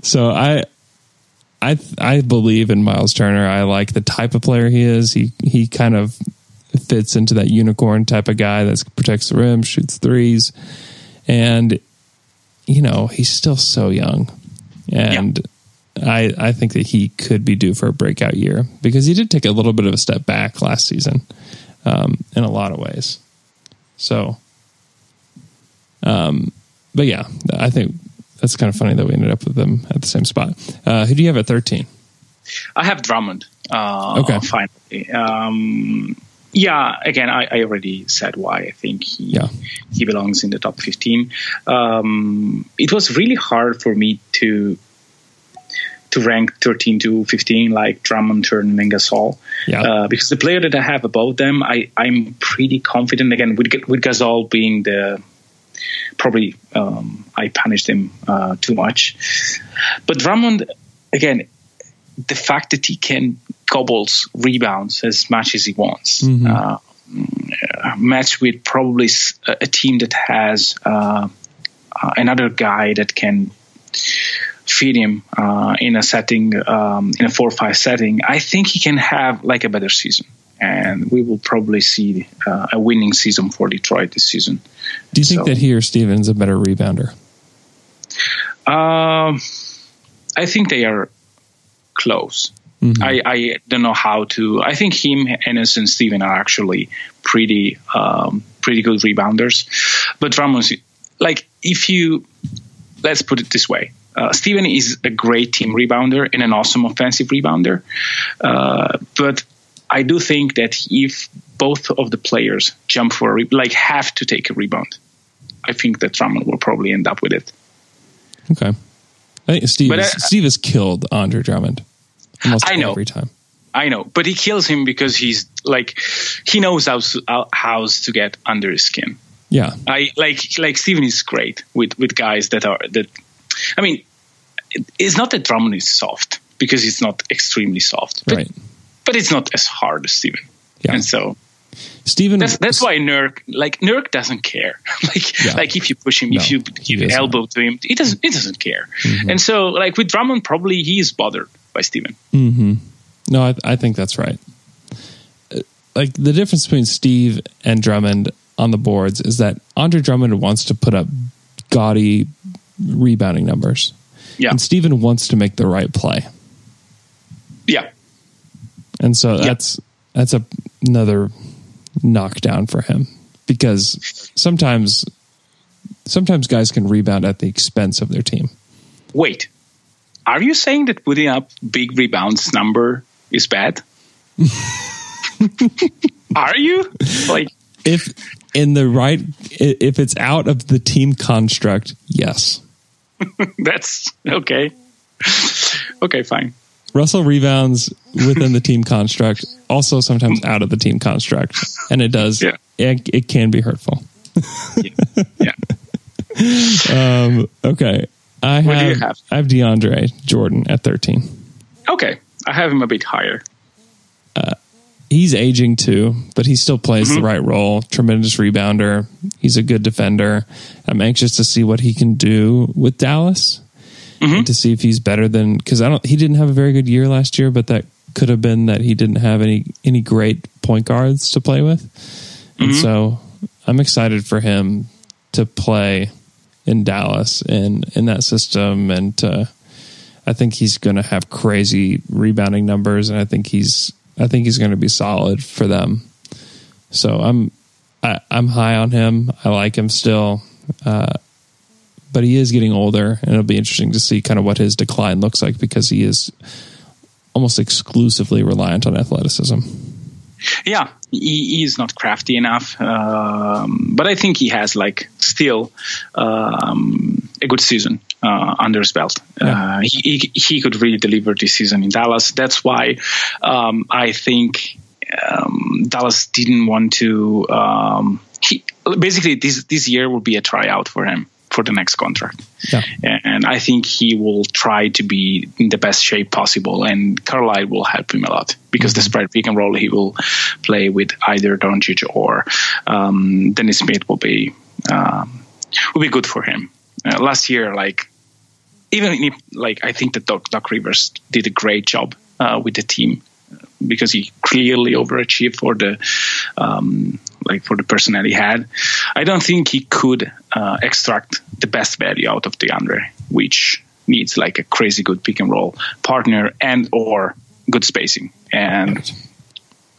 so I. I I believe in Miles Turner. I like the type of player he is. He he kind of fits into that unicorn type of guy that protects the rim, shoots threes, and you know he's still so young, and I I think that he could be due for a breakout year because he did take a little bit of a step back last season, um, in a lot of ways. So, um, but yeah, I think that's kind of funny that we ended up with them at the same spot. Uh, who do you have at thirteen? I have Drummond. Uh, Okay. Finally. Um, yeah. Again, I, I already said why I think he Yeah. he belongs in the top 15. Um, it was really hard for me to to rank 13 to 15 like Drummond, Turner, and Gasol. Yeah. Uh, because the player that I have above them, I, I'm pretty confident. Again, with with Gasol being the probably um, I punished him uh, too much, but Drummond again, the fact that he can gobbles rebounds as much as he wants, uh, matched with probably a team that has uh, uh, another guy that can feed him uh, in a setting um, in a four five setting, I think he can have like a better season, and we will probably see uh, a winning season for Detroit this season. Do you think So- that he or Stevens a better rebounder? Um, I think they are close. I, I don't know how to. I think him, Enes, and Steven are actually pretty um, pretty good rebounders. But Ramos, like if you let's put it this way, uh, Steven is a great team rebounder and an awesome offensive rebounder. Uh, but I do think that if both of the players jump for a re- like have to take a rebound, I think that Drummond will probably end up with it. Okay. I think Steve, But is, I- Steve has killed Andre Drummond almost I know. every time. I know, but he kills him because he's like he knows how how to get under his skin. Yeah. I like like Steven is great with with guys that are that. I mean, it's not that Drummond is soft because it's not extremely soft, but, Right. but it's not as hard as Steven. Yeah. And so Steven that's that's why Nurk like Nurk doesn't care. [laughs] like Yeah. like if you push him, No, if you give doesn't. elbow to him, he doesn't he doesn't care. Mm-hmm. And so like with Drummond, probably he is bothered by Steven. Mm-hmm. No, I, I think that's right. Uh, Like the difference between Steve and Drummond on the boards is that Andre Drummond wants to put up gaudy rebounding numbers, Yeah, and Steven wants to make the right play. yeah, And so Yeah. that's that's a, another knockdown for him because sometimes sometimes guys can rebound at the expense of their team. Wait, are you saying that putting up big rebounds number is bad? [laughs] are you like? If in the right if it's out of the team construct, yes. [laughs] That's okay. Okay, fine. Russell rebounds within the team construct, also sometimes out of the team construct, and it does. Yeah. It, it can be hurtful. Yeah. [laughs] Um, okay, I What have, do you have? I have DeAndre Jordan at thirteen. Okay, I have him a bit higher. He's aging too, but he still plays Mm-hmm. the right role. Tremendous rebounder. He's a good defender. I'm anxious to see what he can do with Dallas. Mm-hmm. And to see if he's better than because I don't. He didn't have a very good year last year, but that could have been that he didn't have any any great point guards to play with, and Mm-hmm. so I'm excited for him to play in Dallas in in that system, and to, I think he's going to have crazy rebounding numbers, and I think he's I think he's going to be solid for them. So I'm I, I'm high on him. I like him still. Uh, but he is getting older, and it'll be interesting to see kind of what his decline looks like because he is almost exclusively reliant on athleticism. Yeah, he, he is not crafty enough, um, but I think he has like still um, a good season uh, under his belt. Yeah. Uh, he, he he could really deliver this season in Dallas. That's why um, I think um, Dallas didn't want to. Um, he, basically, this this year will be a tryout for him for the next contract Yeah, and I think he will try to be in the best shape possible. And Carlisle will help him a lot because the spread pick and roll he will play with either Doncic or um, Dennis Smith will be um, will be good for him. Uh, last year, like even if like I think that Doc, Doc Rivers did a great job uh, with the team because he clearly overachieved for the um, like for the personnel he had. I don't think he could uh, extract the best value out of DeAndre, which needs like a crazy good pick and roll partner and or good spacing. And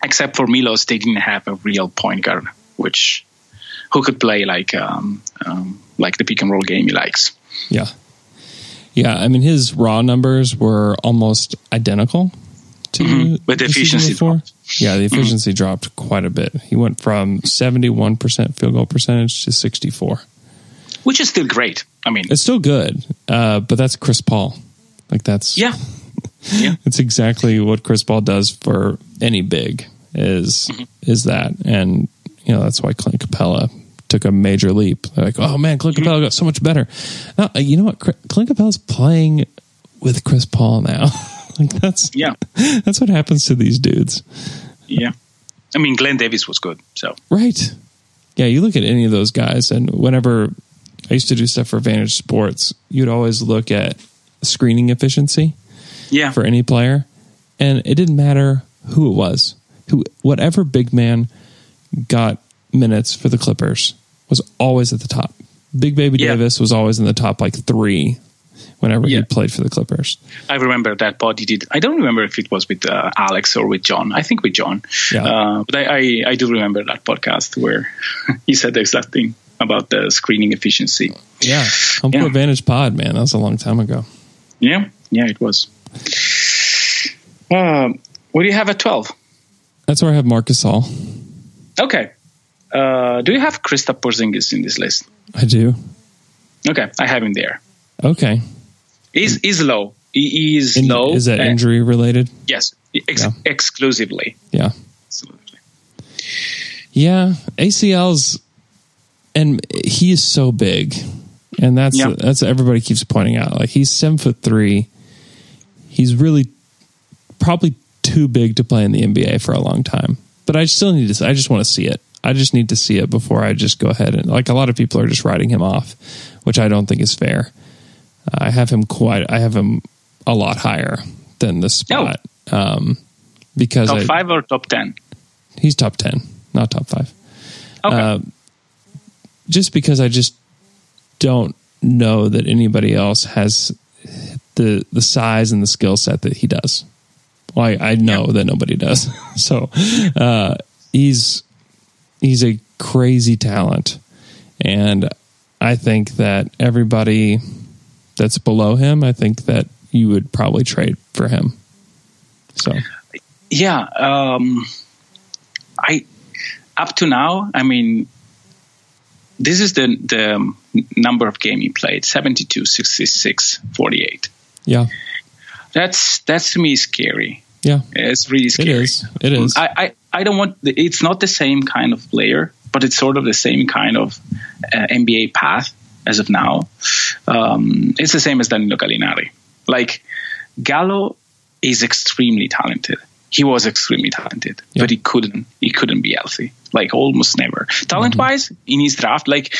except for Milos, they didn't have a real point guard, which who could play like um, um, like the pick and roll game he likes. yeah, yeah. I mean, his raw numbers were almost identical to Mhm. But the efficiency before. dropped. Yeah, the efficiency dropped quite a bit. He went from seventy-one percent field goal percentage to sixty-four. which is still great. I mean, It's still good, uh, but that's Chris Paul. Like that's yeah, [laughs] yeah, It's exactly what Chris Paul does for any big is is that, and you know that's why Clint Capela took a major leap. They're like, oh man, Clint Capela got so much better. Now, uh, you know what? Clint Capela's playing with Chris Paul now. [laughs] like that's yeah, [laughs] that's what happens to these dudes, yeah. I mean, Glen Davis was good, so right? Yeah, you look at any of those guys, and whenever I used to do stuff for Vantage Sports, you'd always look at screening efficiency. yeah, for any player, and it didn't matter who it was. Who whatever big man got minutes for the Clippers was always at the top. Big Baby Yeah. Davis was always in the top like three whenever Yeah. he played for the Clippers. I remember that pod he did. I don't remember if it was with uh, Alex or with John. I think with John. Yeah. Uh, but I, I, I do remember that podcast where [laughs] he said the exact thing about the screening efficiency. Yeah, Home Yeah. Advantage Pod, man, that was a long time ago. Yeah, yeah, it was. Um, what do you have at 12? That's where I have Marc Gasol. Okay. Uh, do you have Kristaps Porzingis in this list? I do. Okay, I have him there. Okay. He's, he's low. He he is In- low. is that and- injury related? Yes, ex- Yeah. exclusively. Yeah. Absolutely. Yeah, ACLs, and he is so big, and that's Yeah. that's everybody keeps pointing out. Like he's seven foot three. He's really probably too big to play in the NBA for a long time. But I still need to. I just want to see it. I just need to see it before I just go ahead and like a lot of people are just writing him off, which I don't think is fair. I have him quite. I have him a lot higher than this spot. Um, because Top I- five or top ten? he's top 10 not top 5 Okay. Uh, just because i just don't know that anybody else has the the size and the skill set that he does well i, I know that nobody does [laughs] so uh, he's he's a crazy talent. And i think that everybody that's below him i think that you would probably trade for him. So. Yeah, um, I up to now, I mean, this is the the number of game he played 72, 66, 48. yeah. That's that's to me scary. yeah. It's really scary. is. It is. I, I, I don't want the, it's not the same kind of player, but it's sort of the same kind of uh, NBA path as of now. Um, it's the same as Danilo Gallinari. Like Gallo is extremely talented. He was extremely talented, Yeah. but he couldn't he couldn't be healthy. Like almost never. Talent wise, in his draft, like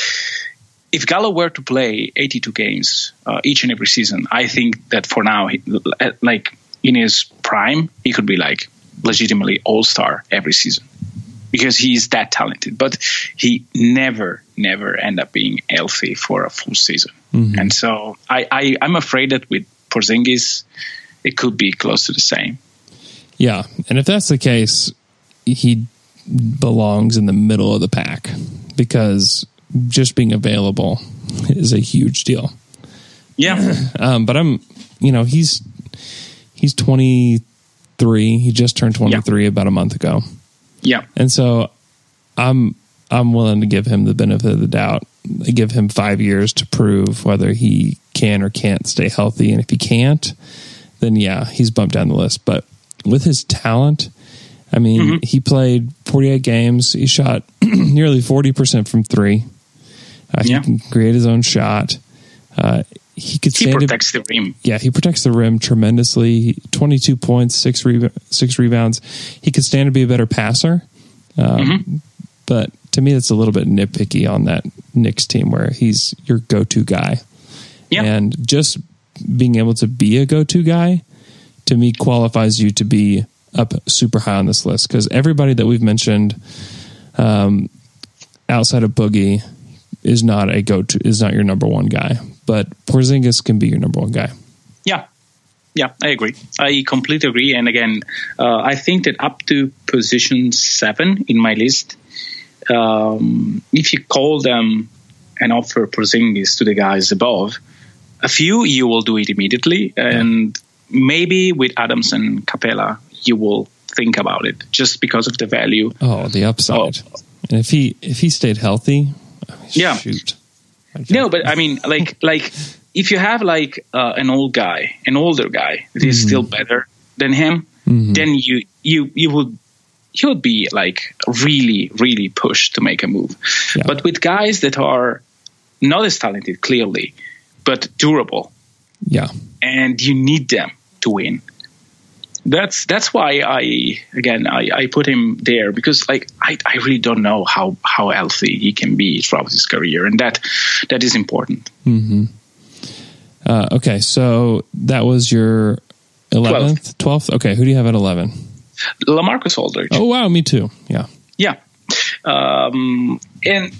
if Gallo were to play 82 games uh, each and every season, I think that for now, he, like in his prime, he could be like legitimately all star every season because he's that talented. But he never, never end up being healthy for a full season. And so I, I, I'm afraid that with Porzingis, it could be close to the same. Yeah, and if that's the case, he belongs in the middle of the pack because just being available is a huge deal. Yeah. [clears throat] Um, but I'm, you know, he's he's 23. He just turned 23 about a month ago, yeah. and so I'm I'm willing to give him the benefit of the doubt. I Give him five years to prove whether he can or can't stay healthy, and if he can't, then yeah, he's bumped down the list. But with his talent, I mean, he played 48 games. He shot [clears throat] nearly 40% from three. Uh, Yeah. He can create his own shot. Uh, he could He stand to- protects the rim. yeah, he protects the rim tremendously. 22 points, six, six rebounds. He could stand to be a better passer. Um, But to me, that's a little bit nitpicky on that Knicks team where he's your go to guy. Yeah. And just being able to be a go to guy to me qualifies you to be up super high on this list because everybody that we've mentioned um, outside of Boogie is not a go to is not your number one guy, but Porzingis can be your number one guy. Yeah. Yeah, I agree. I completely agree. And again, uh, I think that up to position seven in my list, um, if you call them and offer Porzingis to the guys above, a few you will do it immediately, and maybe with Adams and Capela you will think about it just because of the value. Oh, the upside. And if he if he stayed healthy, Yeah. shoot. No, but I mean, like, [laughs] like if you have like uh, an old guy, an older guy that is still better than him, then you you you would you would be like really really pushed to make a move. Yeah. But with guys that are not as talented, clearly, but durable, yeah, and you need them to win. That's that's why I again I, I put him there because like I, I really don't know how, how healthy he can be throughout his career and that that is important. Uh, okay, so that was your eleventh, twelfth. Okay, who do you have at eleven? Lamarcus Aldridge. Oh wow, me too. Yeah, Yeah. Um, and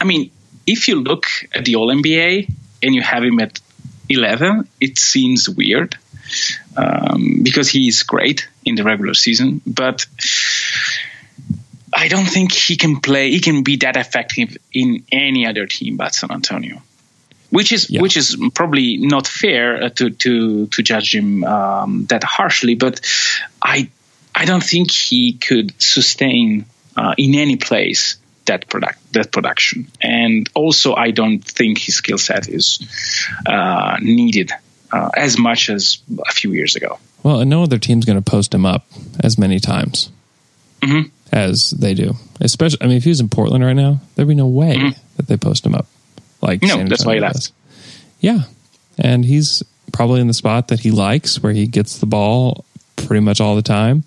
I mean, if you look at the All NBA and you have him at 11, it seems weird um, because is great in the regular season, but I don't think he can play, he can be that effective in any other team but San Antonio. Which is Yeah. which is probably not fair uh, to to to judge him um, that harshly, but I I don't think he could sustain uh, in any place that product that production. And also, I don't think his skill set is uh, needed uh, as much as a few years ago. Well, and no other team's going to post him up as many times Mhm. as they do. Especially, I mean, if he was in Portland right now, there'd be no way Mhm. that they post him up. Like, No, San that's why he left. does. Yeah, and he's probably in the spot that he likes, where he gets the ball pretty much all the time.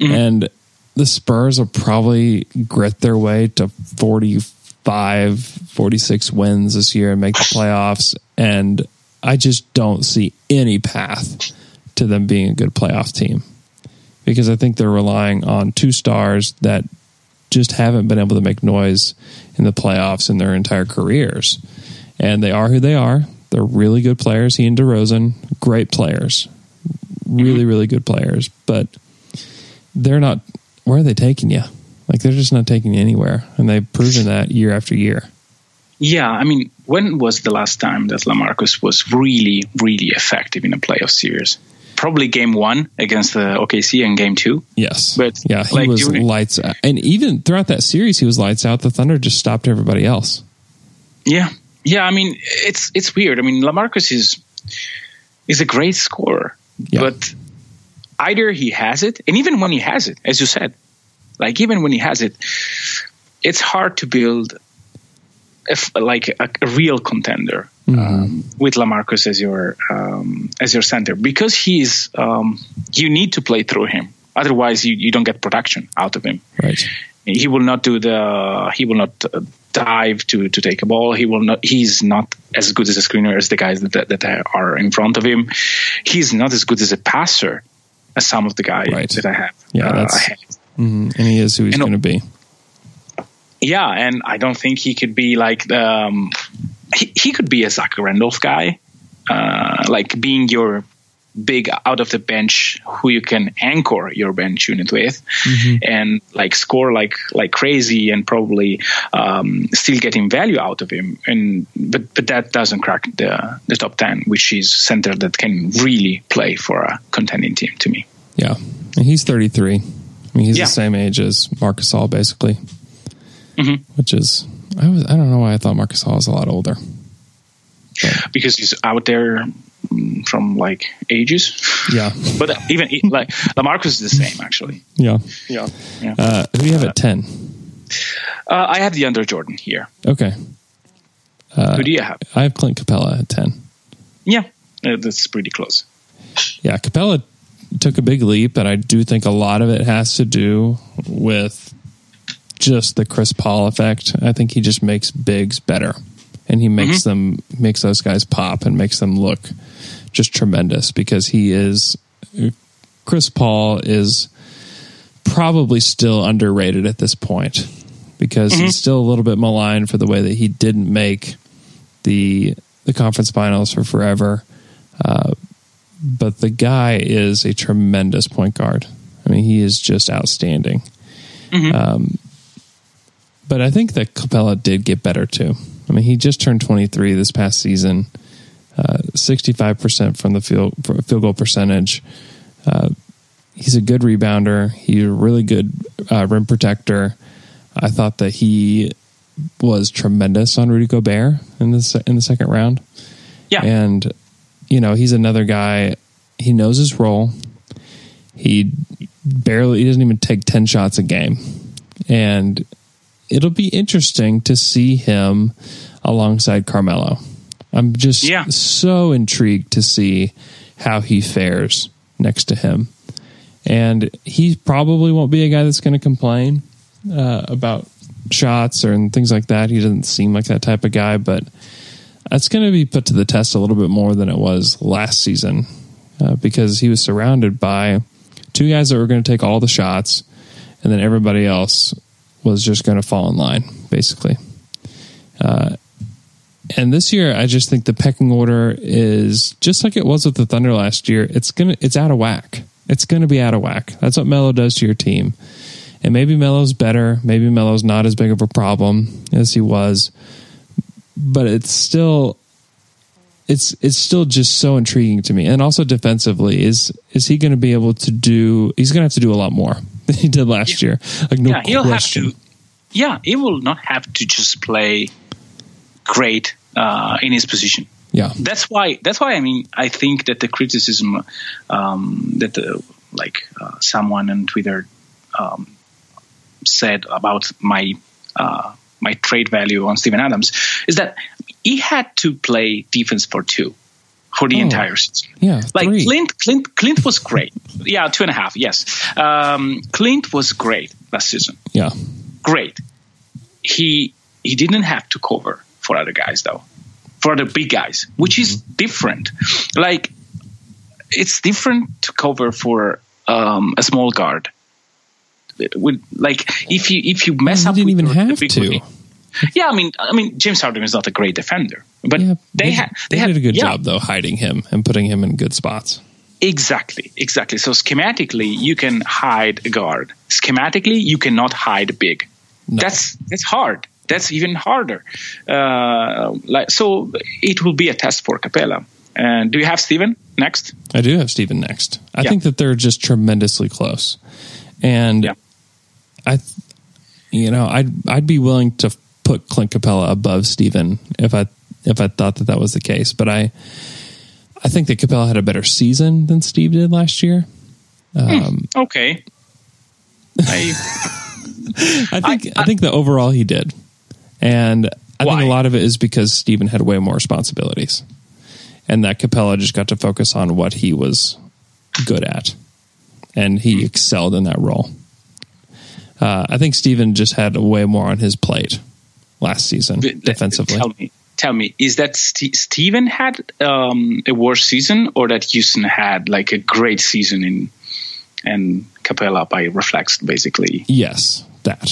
Mm-hmm. And the Spurs will probably grit their way to 45, 46 wins this year and make the [sighs] playoffs. And I just don't see any path to them being a good playoff team because I think they're relying on two stars that just haven't been able to make noise in the playoffs in their entire careers. And they are who they are. They're really good players. He and DeRozan, great players, really, mm-hmm. really good players. But they're not. Where are they taking you? Like they're just not taking you anywhere, and they've proven that year after year. Yeah, I mean, when was the last time that Lamarcus was really, really effective in a playoff series? Probably game one against the OKC and game two. Yes, But, yeah, he like, was during- lights out. And even throughout that series, he was lights out. The Thunder just stopped everybody else. Yeah, yeah. I mean, it's it's weird. I mean, Lamarcus is is a great scorer, Yeah. but either he has it, and even when he has it, as you said, like even when he has it, it's hard to build if like a, a real contender um, with Lamarcus as your um, as your center because he's um, you need to play through him. Otherwise, you, you don't get production out of him Right. he will not do the he will not uh, dive to to take a ball he will not he's not as good as a screener as the guys that that, are in front of him he's not as good as a passer as some of the guys Right. that i have Yeah, uh, that's- ahead. hmm And he is who he's going to be. Yeah and i don't think he could be like um he, he could be a zach randolph guy uh like being your big out of the bench who you can anchor your bench unit with and like score like like crazy and probably um, still getting value out of him and but but that doesn't crack the the top 10 which is center that can really play for a contending team to me Yeah. And he's 33. I mean, he's Yeah. the same age as Marc Gasol, basically. Mhm. Which is, I was, I don't know why I thought Marc Gasol was a lot older. because he's out there from like ages Yeah. [laughs] but even like Lamarcus is the same actually Yeah. yeah, yeah. Uh, who do you have at 10? Uh, I have DeAndre Jordan here. Okay. Who do you have? I have Clint Capela at 10. Yeah, uh, that's pretty close. Yeah, Capela took a big leap, and I do think a lot of it has to do with just the Chris Paul effect. I think he just makes bigs better, and he makes mm-hmm. them makes those guys pop and makes them look just tremendous because he is Chris Paul is probably still underrated at this point because he's mm-hmm. still a little bit maligned for the way that he didn't make the the conference finals for forever uh, but the guy is a tremendous point guard. I mean, he is just outstanding. Mm-hmm. Um, but I think that Capela did get better too. I mean, he just turned 23 this past season, uh, 65% from the field field goal percentage. Uh, he's a good rebounder. He's a really good uh, rim protector. I thought that he was tremendous on Rudy Gobert in the in the second round. Yeah, And, you know, he's another guy, he knows his role. He barely, he doesn't even take 10 shots a game. And it'll be interesting to see him alongside Carmelo. I'm just Yeah. so intrigued to see how he fares next to him. And he probably won't be a guy that's going to complain uh, about shots or and things like that. He doesn't seem like that type of guy, but that's going to be put to the test a little bit more than it was last season uh, because he was surrounded by two guys that were going to take all the shots, and then everybody else was just going to fall in line, basically. Uh, and this year, I just think the pecking order is just like it was with the Thunder last year. It's gonna, it's out of whack. It's to be out of whack. That's what Melo does to your team. And maybe Melo's better. Maybe Melo's not as big of a problem as he was but it's still it's it's still just so intriguing to me and also defensively is is he going to be able to do he's going to have to do a lot more [laughs] than he did last year. Like no yeah, he'll question. have to. Yeah, he will not have to just play great uh, in his position. Yeah, That's why. That's why. I mean, I think that the criticism um, that the, like uh, someone on Twitter um, said about my uh, my trade value on Steven Adams is that he had to play defense for two for the Oh. entire season. yeah. Like three. Clint, Clint, Clint was great. Yeah, two and a half. Yes, um, Clint was great last season. Yeah, Great. He he didn't have to cover for other guys though, for other big guys, which is Mm-hmm. different. Like it's different to cover for um, a small guard. With, like if you if you mess he up, didn't even have to. Yeah, I mean, I mean, James Harden is not a great defender, but yeah. they, had they, had did a good yeah, job though hiding him and putting him in good spots. Exactly, exactly. So schematically, you can hide a guard. Schematically, you cannot hide big. No. That's that's hard. That's even harder. Uh, like so, it will be a test for Capela. And do you have Steven next? I do have Steven next. I Yeah. think that they're just tremendously close, and Yeah. I, you know, I'd I'd be willing to put Clint Capela above Steven if I if I thought that that was the case. But I, I think that Capela had a better season than Steve did last year. Um, Okay. I, [laughs] I think I, I- think the overall he did, and I Why? think a lot of it is because Steven had way more responsibilities, and that Capela just got to focus on what he was good at, and he Hmm. excelled in that role. Uh, I think Steven just had way more on his plate last season defensively. Tell me, tell me, is that St- Steven had um, a worse season, or that Houston had like a great season in and Capela by reflex, basically? Yes, that.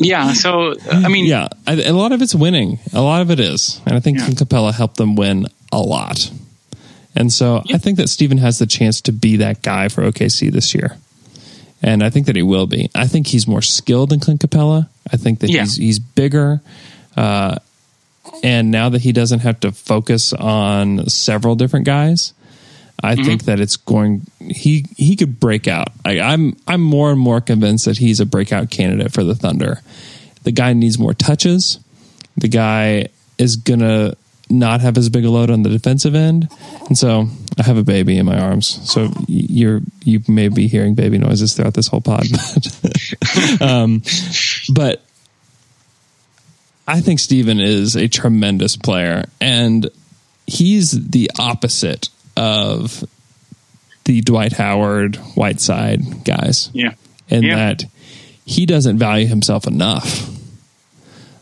Yeah. So I mean, Yeah, I, a lot of it's winning. A lot of it is, and I think Yeah. Capela helped them win a lot. And so Yeah. I think that Steven has the chance to be that guy for OKC this year, and I think that he will be. I think he's more skilled than Clint Capela. I think that Yeah. he's he's bigger, uh, and now that he doesn't have to focus on several different guys, I Mm-hmm. think that it's going. He he could break out. I, I'm I'm more and more convinced that he's a breakout candidate for the Thunder. The guy needs more touches. The guy is gonna not have as big a load on the defensive end, and so I have a baby in my arms. So you're you may be hearing baby noises throughout this whole pod, [laughs] but, um, but I think Steven is a tremendous player, and he's the opposite of the Dwight Howard, Whiteside guys, yeah, in Yeah. that he doesn't value himself enough.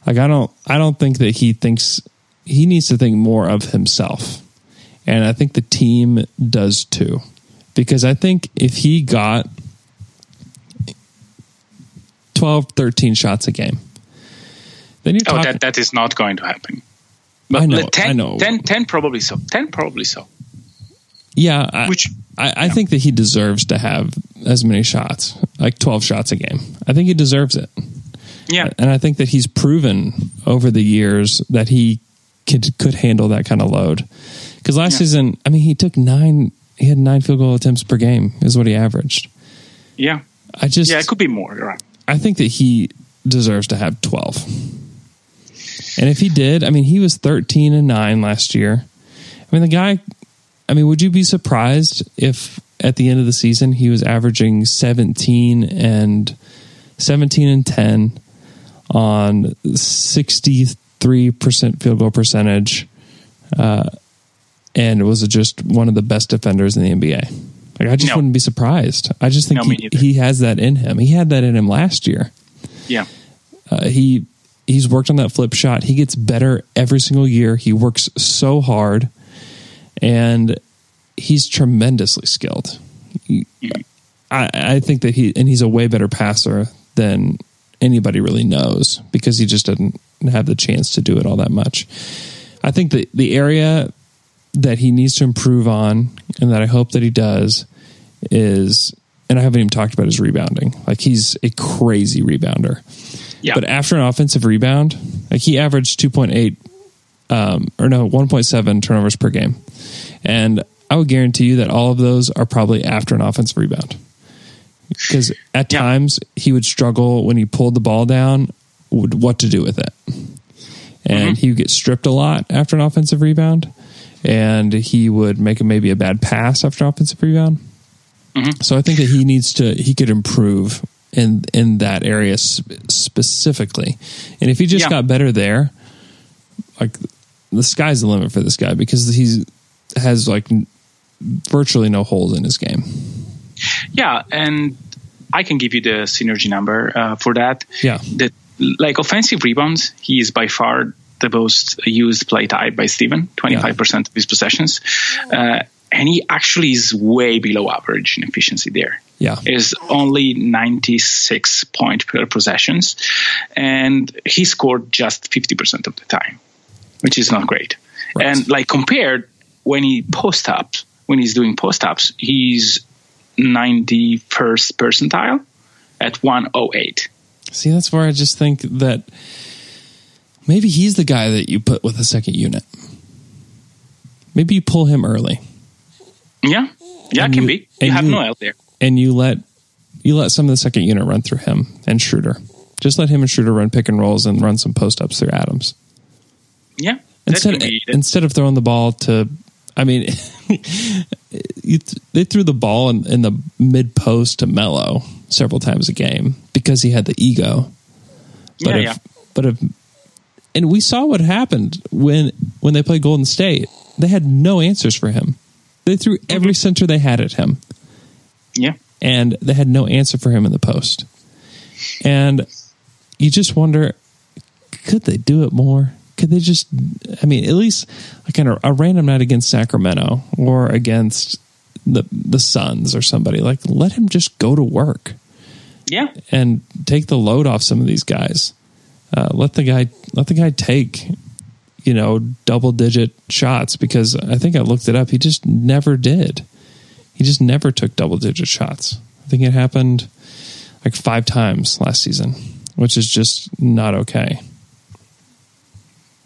Like I don't, I don't think that he thinks he needs to think more of himself, and I think the team does too, because I think if he got 12, 13 shots a game, then you're Oh, that that is not going to happen. But I know, 10, I know. 10, 10 probably so. Ten probably so. Yeah, I, Which- I, I think that he deserves to have as many shots, like twelve shots a game. I think he deserves it, Yeah. and I think that he's proven over the years that he could could handle that kind of load. Because last Yeah. season, I mean, he took nine, he had nine field goal attempts per game, is what he averaged. Yeah. I just, Yeah, it could be more. You're right. I think that he deserves to have 12. And if he did, I mean, he was 13 and 9 last year. I mean, the guy, I mean, would you be surprised if at the end of the season he was averaging 17 and 17 and 10 on 63% field goal percentage uh, and was just one of the best defenders in the NBA? Like, I just No. wouldn't be surprised. I just think No, he, he has that in him. He had that in him last year. Yeah. Uh, he he's worked on that flip shot. He gets better every single year. He works so hard, and he's tremendously skilled. He- I, I think that he and he's a way better passer than anybody really knows because he just doesn't have the chance to do it all that much. I think that the area that he needs to improve on, and that I hope that he does, is and I haven't even talked about his rebounding. Like he's a crazy rebounder. Yeah. But after an offensive rebound, like he averaged 2.8 um, or no, 1.7 turnovers per game. And I would guarantee you that all of those are probably after an offensive rebound. because at Yeah. times he would struggle when he pulled the ball down, what to do with it, and Mm-hmm. he would get stripped a lot after an offensive rebound, and he would make a, maybe a bad pass after an offensive rebound. Mm-hmm. So I think that he needs to he could improve in in that area sp- specifically, and if he just Yeah. got better there, like the sky's the limit for this guy because he's has like virtually no holes in his game. Yeah, and I can give you the synergy number uh, for that. Yeah. That like offensive rebounds, he is by far the most used play type by Steven, 25% of his possessions. Uh, and he actually is way below average in efficiency there. Yeah. Is only 96 point per possessions. And he scored just 50% of the time, which is not great. Right. And like compared when he post ups, when he's doing post ups, he's 91st percentile at 108. See, that's where I just think that maybe he's the guy that you put with a second unit. Maybe you pull him early Yeah, yeah, And can you- be. You have you- Noel there. And you let you let some of the second unit run through him and Schroeder. Just let him and Schroeder run pick and rolls and run some post ups through Adams. Yeah, Instead, be. instead of throwing the ball to, I mean, [laughs] you th- they threw the ball in, in the mid post to Melo several times a game because he had the ego. But Yeah, if, yeah. but if, and we saw what happened when when they played Golden State. They had no answers for him. They threw every center they had at him, yeah, and they had no answer for him in the post. And you just wonder, could they do it more? Could they just? I mean, at least like a, a random night against Sacramento or against the the Suns or somebody, like let him just go to work yeah, and take the load off some of these guys. Uh, let the guy let the guy take you know double digit shots because I think I looked it up. He just never did. He just never took double digit shots. I think it happened like five times last season, which is just not okay.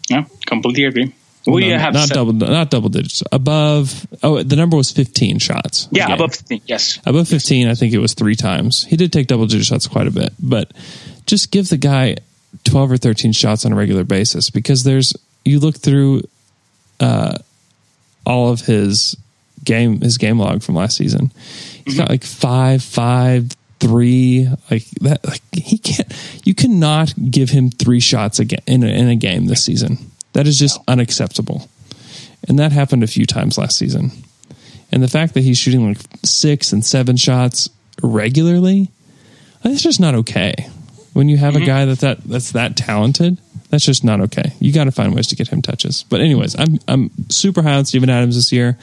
yeah. Completely agree. We No, have not double not double digits above. Oh, the number was fifteen shots. Yeah, game. above 15, yes. Above 15, I think it was three times. He did take double digit shots quite a bit, but just give the guy 12 or 13 shots on a regular basis because there's, you look through uh, all of his game, his game log from last season. He's got mm-hmm. like five, five, three, like that. Like he can't, you cannot give him three shots again in a, in a game this season. That is just unacceptable. And that happened a few times last season. And the fact that he's shooting like six and seven shots regularly, that's just not okay. When you have a mm-hmm. guy that, that that's that talented, that's just not okay. You got to find ways to get him touches. But anyways, I'm I'm super high on Steven Adams this year.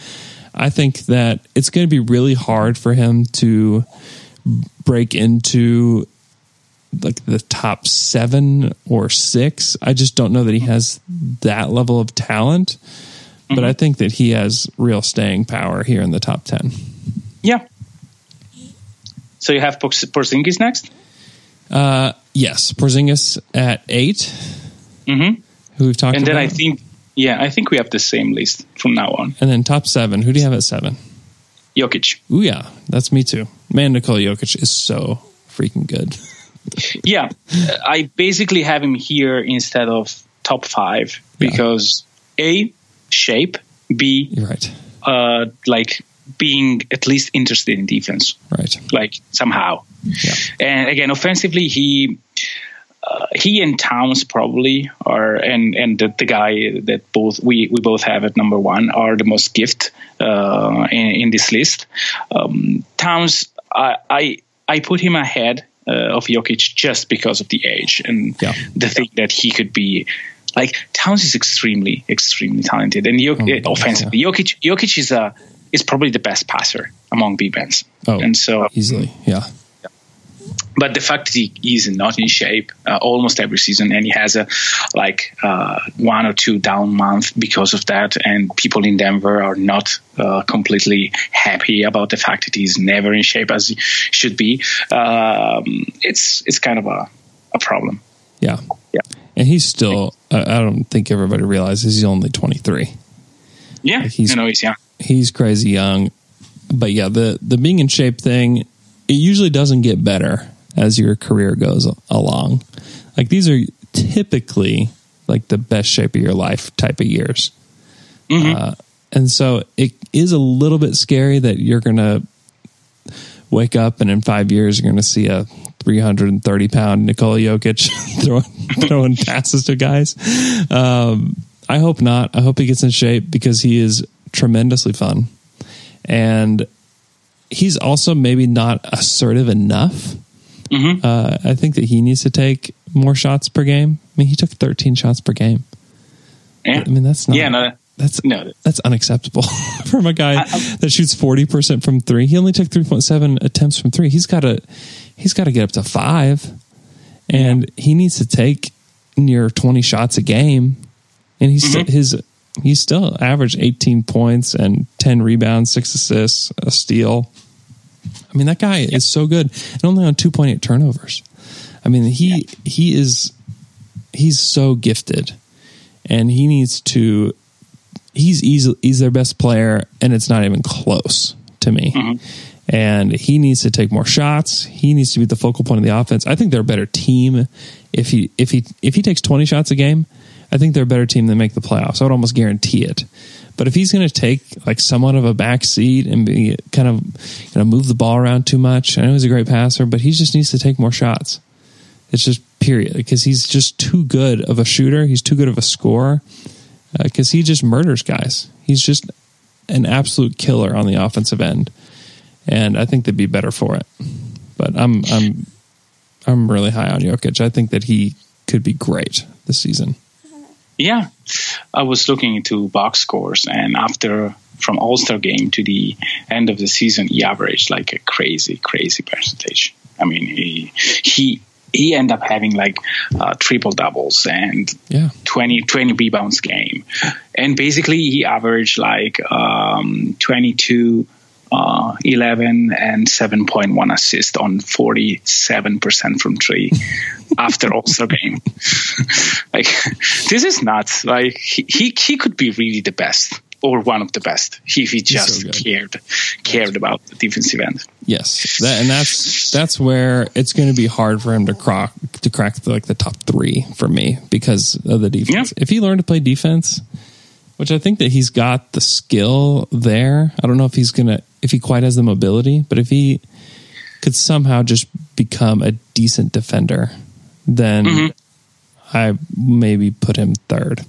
I think that it's going to be really hard for him to break into like the top seven or six. I just don't know that he has that level of talent. But I think that he has real staying power here in the top ten. Yeah. So you have Porzingis next? Uh, yes, Porzingis at 8 Mm-hmm. who we've talked And about. then I think, yeah, I think we have the same list from now on. and then top seven. Who do you have at seven? Jokic. Ooh, yeah, that's me too. Man, Nikola Jokic is so freaking good. [laughs] Yeah, I basically have him here instead of top five because A, shape, B, You're right. uh, like being at least interested in defense, Right. like somehow. Yeah. And again, offensively, he uh, he and Towns probably are, and and the, the guy that both we, we both have at number one are the most gift uh, in, in this list. Um, Towns, I, I I put him ahead uh, of Jokic just because of the age and Yeah. the thing that he could be. Like Towns is extremely, extremely talented, and Oh uh, offensively, Jokic, Jokic is a is probably the best passer among big men. Oh, and so easily. Yeah. But the fact that he is not in shape uh, almost every season and he has a like uh, one or two down month because of that and people in denver are not uh, completely happy about the fact that he's never in shape as he should be um, it's it's kind of a, a problem Yeah. yeah And he's still, I don't think everybody realizes he's only 23. yeah Like he's- you know he's young He's crazy young. But yeah, the, the being in shape thing, it usually doesn't get better as your career goes along. Like these are typically like the best shape of your life type of years. Uh, and so it is a little bit scary that you're going to wake up and in five years you're going to see a 330 pound Nikola Jokic [laughs] throwing, [laughs] throwing passes to guys. Um, I hope not. I hope he gets in shape because he is tremendously fun. And he's also maybe not assertive enough. Uh, I think that he needs to take more shots per game. I mean, he took 13 shots per game. Yeah. I mean, that's not. Yeah, no, that's no. that's unacceptable [laughs] from a guy that shoots 40% from 3. He only took 3.7 attempts from 3. He's got to he's got to get up to 5 and he needs to take near 20 shots a game and he's still, his he's still averaged 18 points and 10 rebounds, 6 assists, a steal. I mean, that guy is so good and only on 2.8 turnovers. I mean, he he is he's so gifted and he needs to he's easy, he's their best player and it's not even close to me. Mm-hmm. And he needs to take more shots. He needs to be the focal point of the offense. I think they're a better team if he if he if he takes 20 shots a game. I think they're a better team than make the playoffs. I would almost guarantee it. But if he's going to take like somewhat of a back seat and be kind of you know move the ball around too much, I know he's a great passer, but he just needs to take more shots. It's just period because he's just too good of a shooter. He's too good of a scorer uh, because he just murders guys. He's just an absolute killer on the offensive end, and I think they'd be better for it. But I'm I'm I'm really high on Jokic. I think that he could be great this season. Yeah, I was looking into box scores, and after from All Star game to the end of the season, he averaged like a crazy, crazy percentage. I mean, he he he ended up having like uh, triple doubles and Yeah, 20, 20 rebounds game, and basically he averaged like um, twenty two. Uh, 11 and 7.1 assist on 47% from three [laughs] after All-Star game. [laughs] like this is nuts. Like he, he he could be really the best or one of the best if he just so cared cared about the defensive end. yes, that, and that's that's where it's going to be hard for him to crack to crack the, like the top three for me because of the defense. Yeah. If he learned to play defense, which I think that he's got the skill there. I don't know if he's gonna if he quite has the mobility, but if he could somehow just become a decent defender, then Mm-hmm. I maybe put him third.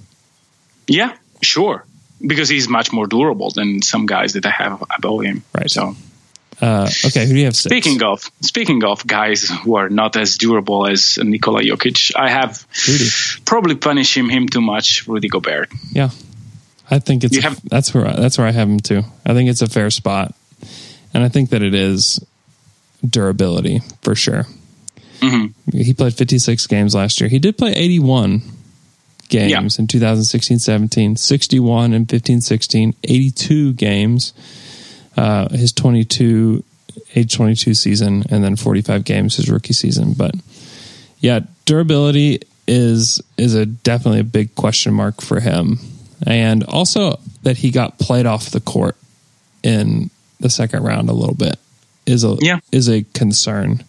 Yeah, sure. Because he's much more durable than some guys that I have above him. Right. So Uh, okay, who do you have? Six? speaking of speaking of guys who are not as durable as Nikola Jokic, I have Rudy. probably punished him, him too much, Rudy Gobert. Yeah, I think it's You have- that's where that's where I have him too. I think it's a fair spot, and I think that it is durability for sure. Mm-hmm. He played 56 games last year. He did play 81 games in 2016-17, 61 and 15-16, 82 games. Uh, his 22 age 22 season, and then 45 games his rookie season. But yeah, durability is is a definitely a big question mark for him, and also that he got played off the court in the second round a little bit is a Yeah. is a concern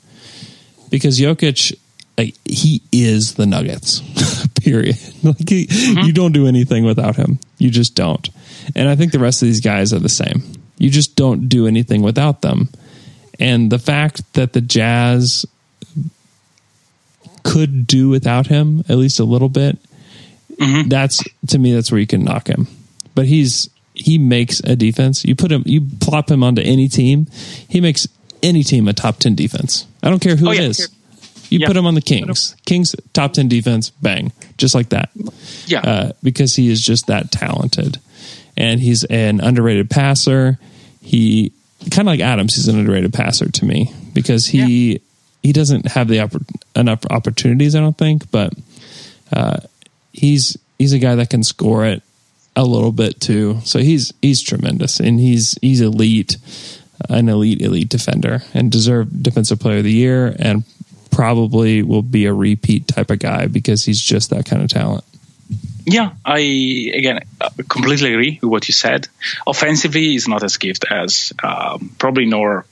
because Jokic like, he is the Nuggets. [laughs] Period. [laughs] Like he, mm-hmm. you don't do anything without him. You just don't. And I think the rest of these guys are the same. You just don't do anything without them. And the fact that the Jazz could do without him at least a little bit, mm-hmm. that's to me that's where you can knock him. But he's he makes a defense. You put him you plop him onto any team, he makes any team a top 10 defense. I don't care who Oh, it yeah. is. You Yeah. put him on the Kings. Kings top 10 defense, bang, just like that. Yeah. Uh, because he is just that talented. And he's an underrated passer. He kind of like Adams, he's an underrated passer to me because he he doesn't have the oppor- enough opportunities, I don't think, but uh, he's he's a guy that can score it a little bit too. So he's he's tremendous and he's he's elite, an elite elite defender and deserved defensive player of the year and probably will be a repeat type of guy because he's just that kind of talent. Yeah, I again completely agree with what you said. Offensively, he's not as gifted as um, probably nor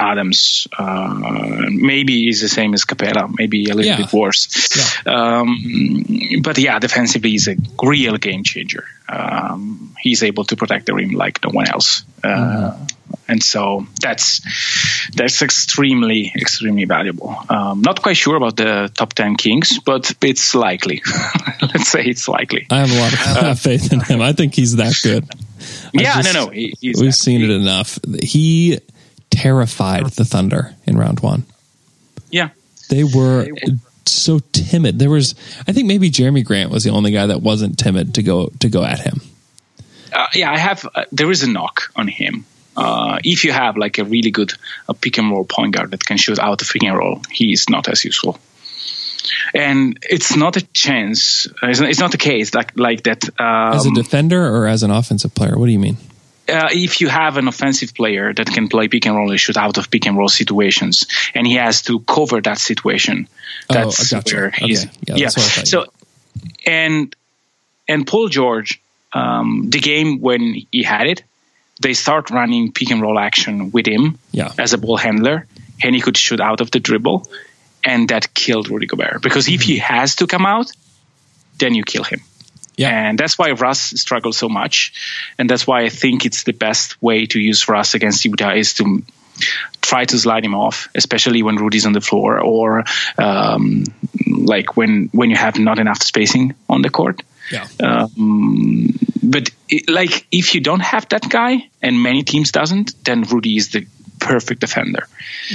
Adams. Uh, maybe he's the same as Capela, maybe a little Yeah. bit worse. Um, but yeah, defensively, he's a real game changer. Um, he's able to protect the rim like no one else. Uh, And so that's that's extremely extremely valuable. Um, not quite sure about the top ten Kings, but it's likely. [laughs] Let's say it's likely. I have a lot of Uh, [laughs] faith in him. I think he's that good. Yeah, just- no, no, he, he's We've that- seen it enough. He terrified the Thunder in round one. Yeah, They were so timid. There was, I think maybe Jerami Grant was the only guy that wasn't timid to go to go at him. uh, yeah, I have. Uh, there is a knock on him. Uh, if you have like a really good uh, pick and roll point guard that can shoot out the pick and roll, he is not as useful. And it's not a chance. It's not, it's not the case like like that. Um, As a defender or as an offensive player? What do you mean? Uh, if you have an offensive player that can play pick and roll and shoot out of pick and roll situations, and he has to cover that situation, Oh, that's gotcha. where he's Okay. Yeah, that's what thought you So, and and Paul George, um, the game when he had it, they start running pick and roll action with him Yeah. as a ball handler, and he could shoot out of the dribble, and that killed Rudy Gobert because if he has to come out, then you kill him. Yeah. And that's why Russ struggles so much. And that's why I think it's the best way to use Russ against Utah is to try to slide him off, especially when Rudy's on the floor or um, like when, when you have not enough spacing on the court. Yeah. Um, but it, like if you don't have that guy and many teams doesn't, then Rudy is the perfect defender.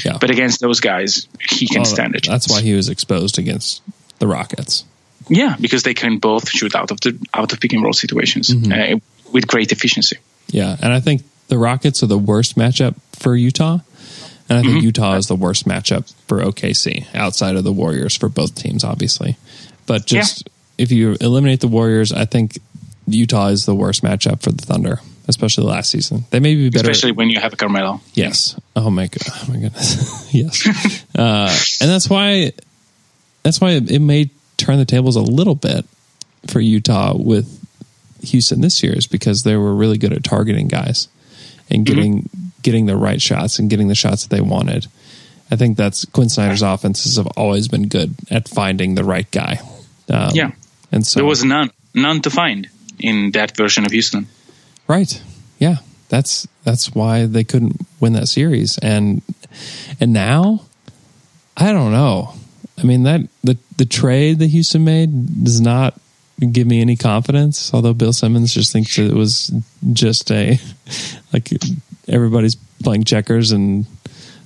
Yeah. But against those guys, he can Well, stand it. That's why he was exposed against the Rockets. Yeah, because they can both shoot out of the out of pick and roll situations Mm-hmm. uh, with great efficiency. Yeah, and I think the Rockets are the worst matchup for Utah, and I think Mm-hmm. Utah is the worst matchup for OKC outside of the Warriors for both teams, obviously. But just if you eliminate the Warriors, I think Utah is the worst matchup for the Thunder, especially last season. They may be better. Especially when you have a Carmelo. Yes. Oh my god. Oh my goodness. [laughs] yes. [laughs] Uh, and that's why. That's why it, it may turn the tables a little bit for Utah with Houston this year, is because they were really good at targeting guys and getting getting the right shots and getting the shots that they wanted. I think that's Quin Snyder's offenses have always been good at finding the right guy. Um, Yeah. and so There was none none to find in that version of Houston. Right. Yeah. That's that's why they couldn't win that series. And and now I don't know. I mean that the the trade that Houston made does not give me any confidence, although Bill Simmons just thinks that it was just a [laughs] like everybody's playing checkers and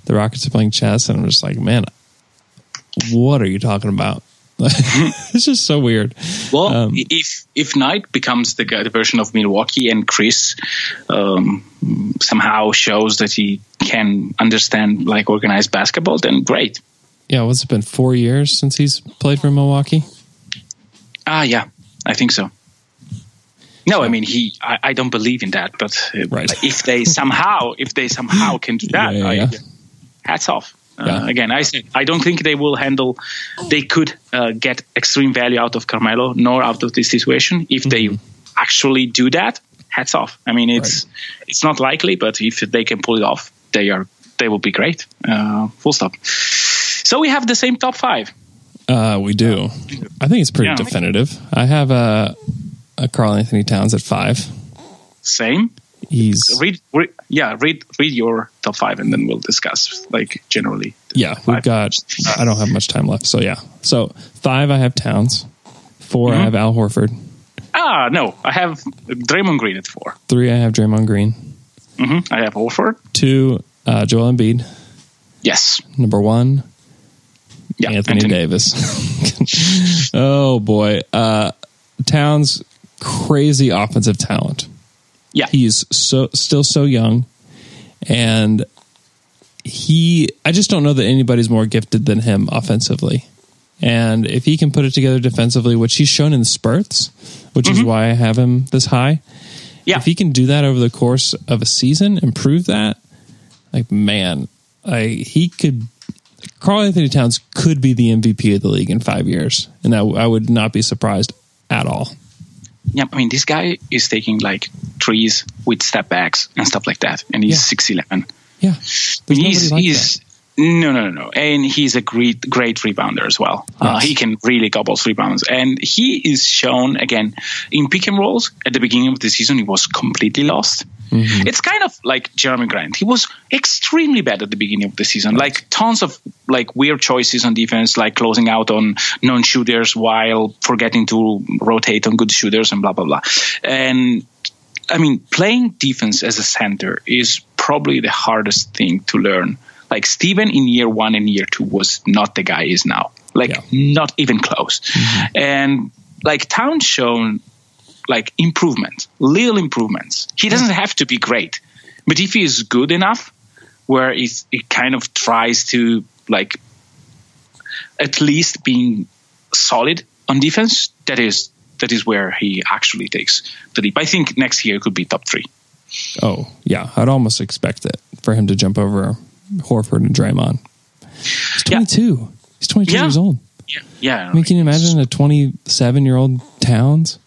the Rockets are playing chess and I'm just like, man, what are you talking about? [laughs] it's just so weird. Well, Um, if if Knight becomes the, guy, the version of Milwaukee and Chriss um, somehow shows that he can understand like organized basketball, then great. Yeah, what's it been four years since he's played for Milwaukee? Ah, yeah, I think so. No, I mean he. I, I don't believe in that, but uh, Right. if they somehow, if they somehow can do [laughs] that, Yeah, yeah, I, hats off. Uh. Again, I said I don't think they will handle. They could uh, get extreme value out of Carmelo, nor out of this situation. If they Mm-hmm. actually do that, hats off. I mean, it's it's not likely, but if they can pull it off, they are they will be great. Uh, full stop. So we have the same top five. Uh, we do. I think it's pretty Yeah. definitive. I have a, a Karl Anthony Towns at five. Same. He's read, read yeah read read your top five and then we'll discuss like generally yeah. We've got. I don't have much time left, so yeah. So five, I have Towns. 4 Mm-hmm. I have Al Horford. ah no i have draymond green at four Three, I have Draymond Green. hmm i have Horford. Two, uh, Joel Embiid. yes Number one, yeah. Anthony, Davis. [laughs] oh boy, uh, Towns, crazy offensive talent. yeah. He's so still so young. And he i just don't know that anybody's more gifted than him offensively. And if he can put it together defensively which he's shown in spurts which is why i have him this high yeah. if he can do that over the course of a season and prove that like man I, he could karl anthony towns could be the mvp of the league in five years and I, I would not be surprised at all. Yeah i mean this guy is taking like trees with step backs and stuff like that and he's Yeah. 6'11 Yeah, there's he's like he's no no no no, and he's a great great rebounder as well. Uh, he can really gobble rebounds, and he is shown again in pick and rolls at the beginning of the season. He was completely lost. Mm-hmm. It's kind of like Jerami Grant. He was extremely bad at the beginning of the season, like tons of like weird choices on defense, like closing out on non-shooters while forgetting to rotate on good shooters and blah blah blah. And I mean, playing defense as a center is probably the hardest thing to learn. Like Steven in year one and year two was not the guy he is now. Like Yeah. not even close. Mm-hmm. And like Town shown like improvement, little improvements. He doesn't have to be great, but if he is good enough, where it, it kind of tries to like at least being solid on defense, that is that is where he actually takes the leap. I think next year could be top three. Oh, yeah. I'd almost expect it for him to jump over Horford and Draymond. He's Yeah. 22. He's 22 Yeah. years old. Yeah, yeah. I mean, can you imagine a 27 year old Towns?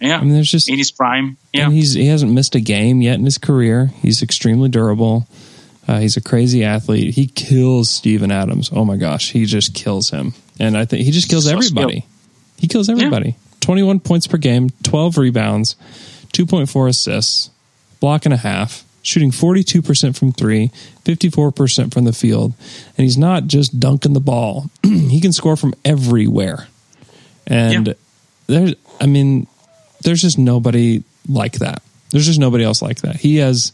Yeah, I mean, there's just in his prime. Yeah, and he's he hasn't missed a game yet in his career. He's extremely durable. Uh, he's a crazy athlete. He kills Steven Adams. Oh my gosh, he just kills him. And I think he just kills So everybody. skilled. He kills everybody. 21 points per game, 12 rebounds, 2.4 assists, block and a half, shooting 42% from 3, 54% from the field. And he's not just dunking the ball. [clears throat] he can score from everywhere. And Yeah. there's I mean there's just nobody like that. There's just nobody else like that. He has,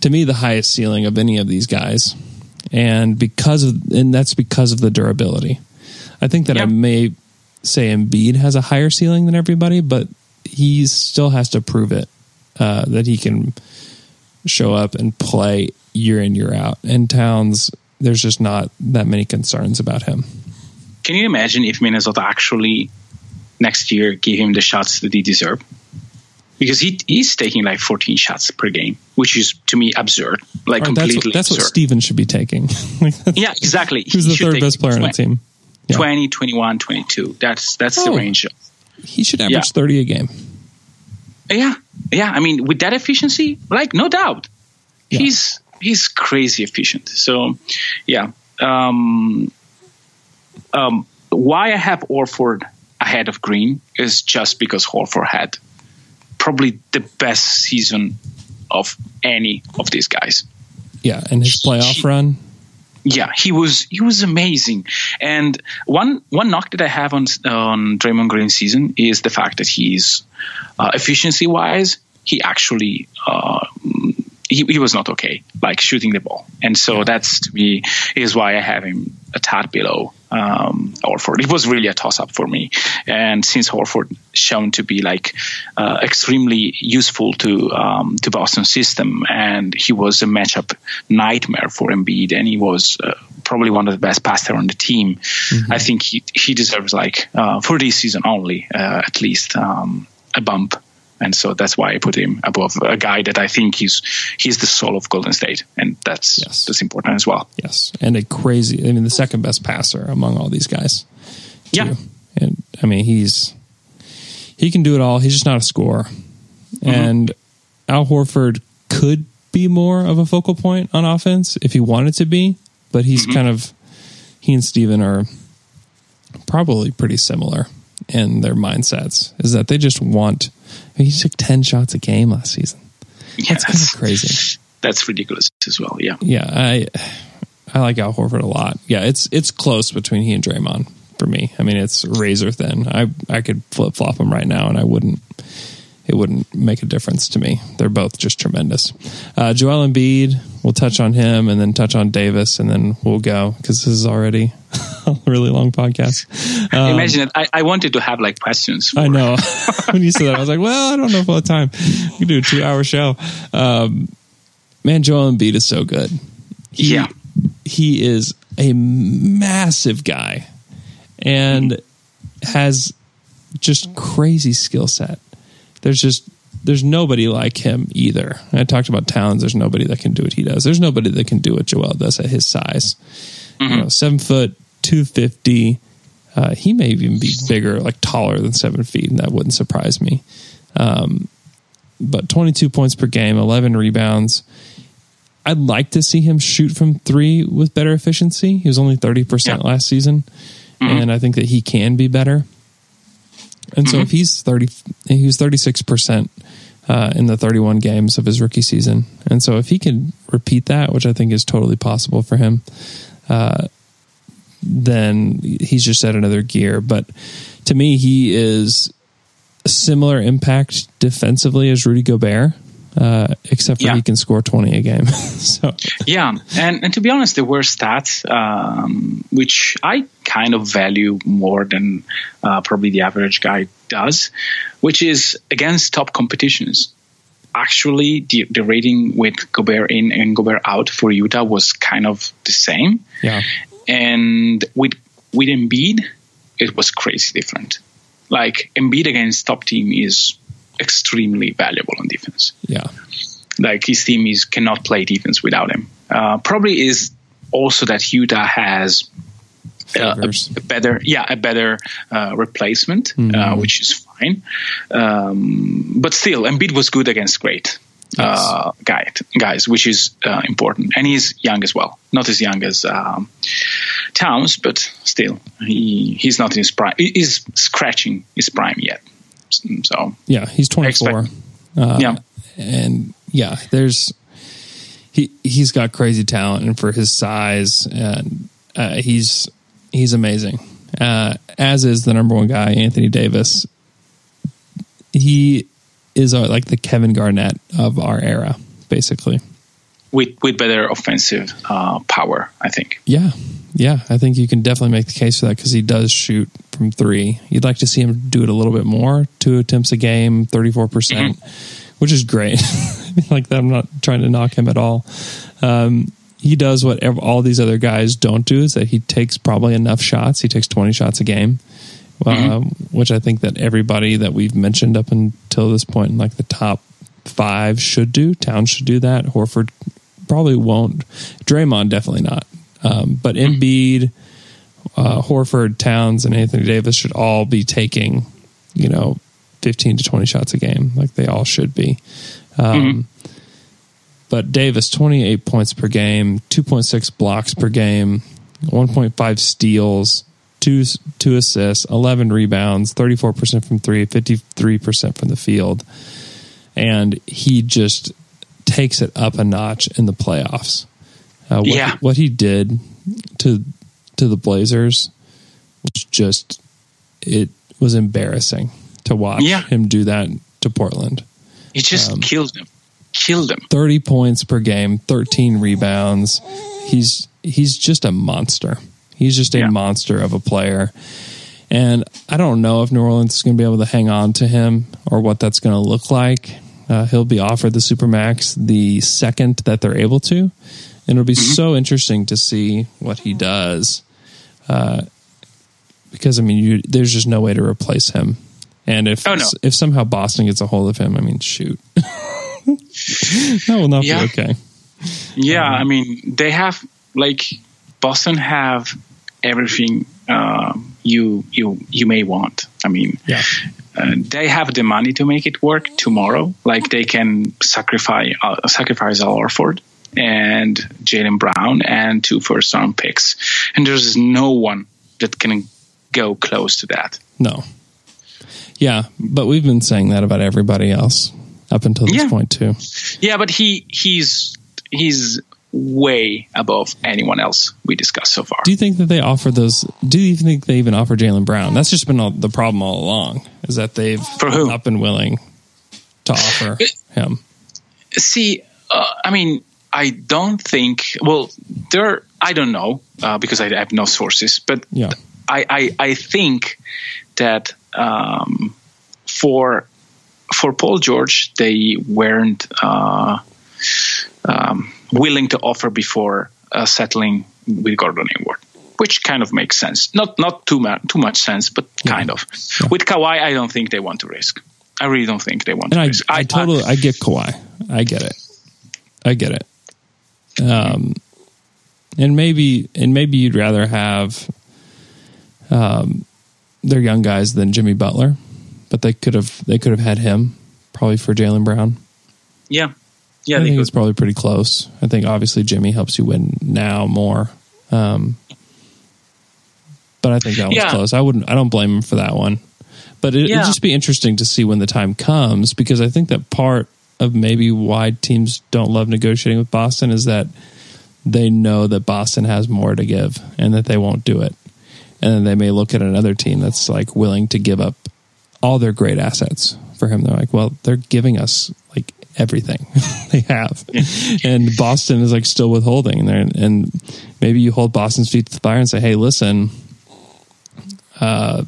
to me, the highest ceiling of any of these guys, and because of and that's because of the durability. I think that I may say Embiid has a higher ceiling than everybody, but he still has to prove it uh, that he can show up and play year in year out. And Towns, there's just not that many concerns about him. Can you imagine if Minnesota actually next year give him the shots that he deserve? Because he he's taking like 14 shots per game, which is to me absurd, like Or that's completely what, that's what absurd. Steven should be taking. [laughs] Like, yeah, exactly. [laughs] He the third best player on the team. Yeah. 20, 21, 22. That's that's the Oh. range. He should average Yeah. 30 a game. Yeah, yeah. I mean, with that efficiency, like no doubt, Yeah. he's he's crazy efficient. So, yeah. Um, um, why I have Horford ahead of Green is just because Horford had probably the best season of any of these guys. Yeah, and his playoff run. Yeah, he was he was amazing. And one one knock that I have on on Draymond Green's season is the fact that he's uh, efficiency wise, he actually uh, he, he was not okay, like shooting the ball. And so that's to me is why I have him a tad below um, Horford. It was really a toss up for me. And since Horford shown to be like uh, extremely useful to um, to Boston system, and he was a matchup nightmare for Embiid, and he was uh, probably one of the best passer on the team. I think he he deserves like uh, for this season only uh, at least um, a bump. And so that's why I put him above a guy that I think he's he's the soul of Golden State, and that's Yes. that's important as well. Yes, and a crazy. I mean, the second best passer among all these guys. Yeah. and I mean he's he can do it all. He's just not a scorer. Mm-hmm. And Al Horford could be more of a focal point on offense if he wanted to be, but he's mm-hmm. kind of he and Steven are probably pretty similar in their mindsets. Is that they just want. I mean, he took ten shots a game last season. Yeah, That's kind of crazy. That's ridiculous as well. Yeah. Yeah, I I like Al Horford a lot. Yeah, it's it's close between he and Draymond for me. I mean, it's razor thin. I I could flip flop them right now, and I wouldn't. It wouldn't make a difference to me. They're both just tremendous. Uh, Joel Embiid, we'll touch on him, and then touch on Davis, and then we'll go because this is already [laughs] a really long podcast. Um, Imagine it. I, I wanted to have like questions. For, I know. [laughs] [laughs] when you said that, I was like, well, I don't know if we'll have time. We can do a two hour show. Um, man, Joel Embiid is so good. He, Yeah. He is a massive guy and has just crazy skill set. There's just there's nobody like him either. I talked about Towns. There's nobody that can do what he does. There's nobody that can do what Joel does at his size. You know, seven foot, two fifty. Uh, he may even be bigger, like taller than seven feet, and that wouldn't surprise me. Um, but 22 points per game, 11 rebounds. I'd like to see him shoot from three with better efficiency. He was only 30% Yeah. last season. And I think that he can be better. And so if he's 30, he was 36% uh, in the 31 games of his rookie season. And so if he can repeat that, which I think is totally possible for him, uh, then he's just at another gear. But to me, he is similar impact defensively as Rudy Gobert, uh, except for Yeah. he can score 20 a game. [laughs] so Yeah, and, and to be honest, there were stats um, which I kind of value more than uh, probably the average guy does, which is against top competitions. Actually, the, the rating with Gobert in and Gobert out for Utah was kind of the same, yeah, and with with Embiid, it was crazy different. Like Embiid against top team is extremely valuable on defense yeah, like his team is cannot play defense without him. Uh, probably is also that Utah has uh, a, a better, yeah, a better uh, replacement, uh, which is fine. Um, but still, Embiid was good against great uh, guy, guys, which is uh, important. And he's young as well, not as young as um, Towns, but still, he he's not in his prime. He's scratching his prime yet. So yeah. He's 24. expect- Uh, yeah. and yeah, there's he he's got crazy talent, and for his size, and uh, he's he's amazing. Uh, as is the number one guy, Anthony Davis. He is uh, like the Kevin Garnett of our era, basically. With with better offensive uh, power, I think. Yeah, yeah, I think you can definitely make the case for that because he does shoot from three. You'd like to see him do it a little bit more, two attempts a game, thirty four percent, which is great. [laughs] like that, I'm not trying to knock him at all. Um, he does what ev- all these other guys don't do is that he takes probably enough shots. He takes twenty shots a game, um, which I think that everybody that we've mentioned up until this point, in like the top five, should do. Towns should do that. Horford probably won't. Draymond definitely not. Um, but Embiid, uh, Horford, Towns, and Anthony Davis should all be taking, you know, fifteen to twenty shots a game, like they all should be. Um, But Davis, twenty eight points per game, two point six blocks per game, one point five steals, two two assists, eleven rebounds, thirty four percent from three, 53 percent from the field, and he just takes it up a notch in the playoffs. Uh, what, Yeah. what he did to to the Blazers was just it was embarrassing to watch Yeah. him do that to Portland. He just Um, killed him. killed them. 30 points per game, 13 rebounds. He's he's just a monster. He's just a Yeah. monster of a player. And I don't know if New Orleans is going to be able to hang on to him or what that's going to look like. Uh, he'll be offered the Supermax the second that they're able to. And it'll be so interesting to see what he does. Uh, because, I mean, you, there's just no way to replace him. And if Oh, no. if somehow Boston gets a hold of him, I mean, shoot. [laughs] that will not Yeah. be okay. Yeah, Um, I mean they have like Boston have everything um, you you you may want. I mean, Yeah. Uh, they have the money to make it work tomorrow. Like they can sacrifice uh, sacrifice Al Horford and Jaylen Brown and two first round picks, and there's no one that can go close to that. No. Yeah, but we've been saying that about everybody else up until this Yeah. point too. Yeah, but he he's he's way above anyone else we discussed so far. Do you think that they offer those? Do you think they even offer Jaylen Brown? That's just been all, the problem all along is that they've not been willing to offer [laughs] him. See, uh, I mean, I don't think. Well, there. I don't know uh, because I have no sources, but Yeah. I, I, I think that um, for for Paul George, they weren't uh, um, willing to offer before uh, settling with Gordon Hayward, which kind of makes sense. Not not too much too much sense, but kind of. With Kawhi, I don't think they want to risk. I really don't think they want And to I, risk. I totally, I get Kawhi. I get it. I get it. Um, and maybe, and maybe you'd rather have, um, their young guys than Jimmy Butler, but they could have, they could have had him probably for Jaylen Brown. yeah, Yeah, I think could. it's probably pretty close. I think obviously Jimmy helps you win now more. Um, but I think that was Yeah. close. I wouldn't. I don't blame him for that one. But it, Yeah. it'd just be interesting to see when the time comes because I think that part of maybe why teams don't love negotiating with Boston is that they know that Boston has more to give and that they won't do it. And then they may look at another team that's like willing to give up all their great assets for him. They're like, well, they're giving us like everything [laughs] they have. [laughs] And Boston is like still withholding. And, and maybe you hold Boston's feet to the fire and say, hey, listen, uh,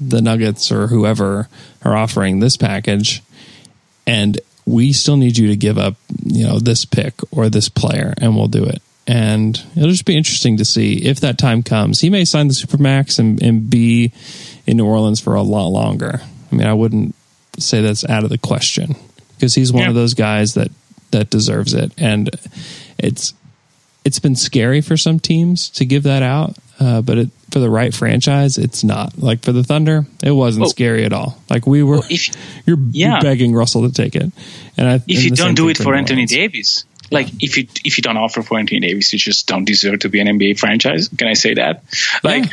the Nuggets or whoever are offering this package, and we still need you to give up, you know, this pick or this player, and we'll do it. And it'll just be interesting to see if that time comes. He may sign the supermax and, and be in New Orleans for a lot longer. I mean, I wouldn't say that's out of the question because he's one Yeah. of those guys that that deserves it, and it's it's been scary for some teams to give that out, uh, but it, for the right franchise, it's not. Like for the Thunder, it wasn't Well- scary at all. Like we were, Well, if- you're, yeah. begging Russell to take it, and I, if and you don't do it for Anthony. Davis, like if you if you don't offer for Anthony Davis, you just don't deserve to be an NBA franchise. Can I say that? Like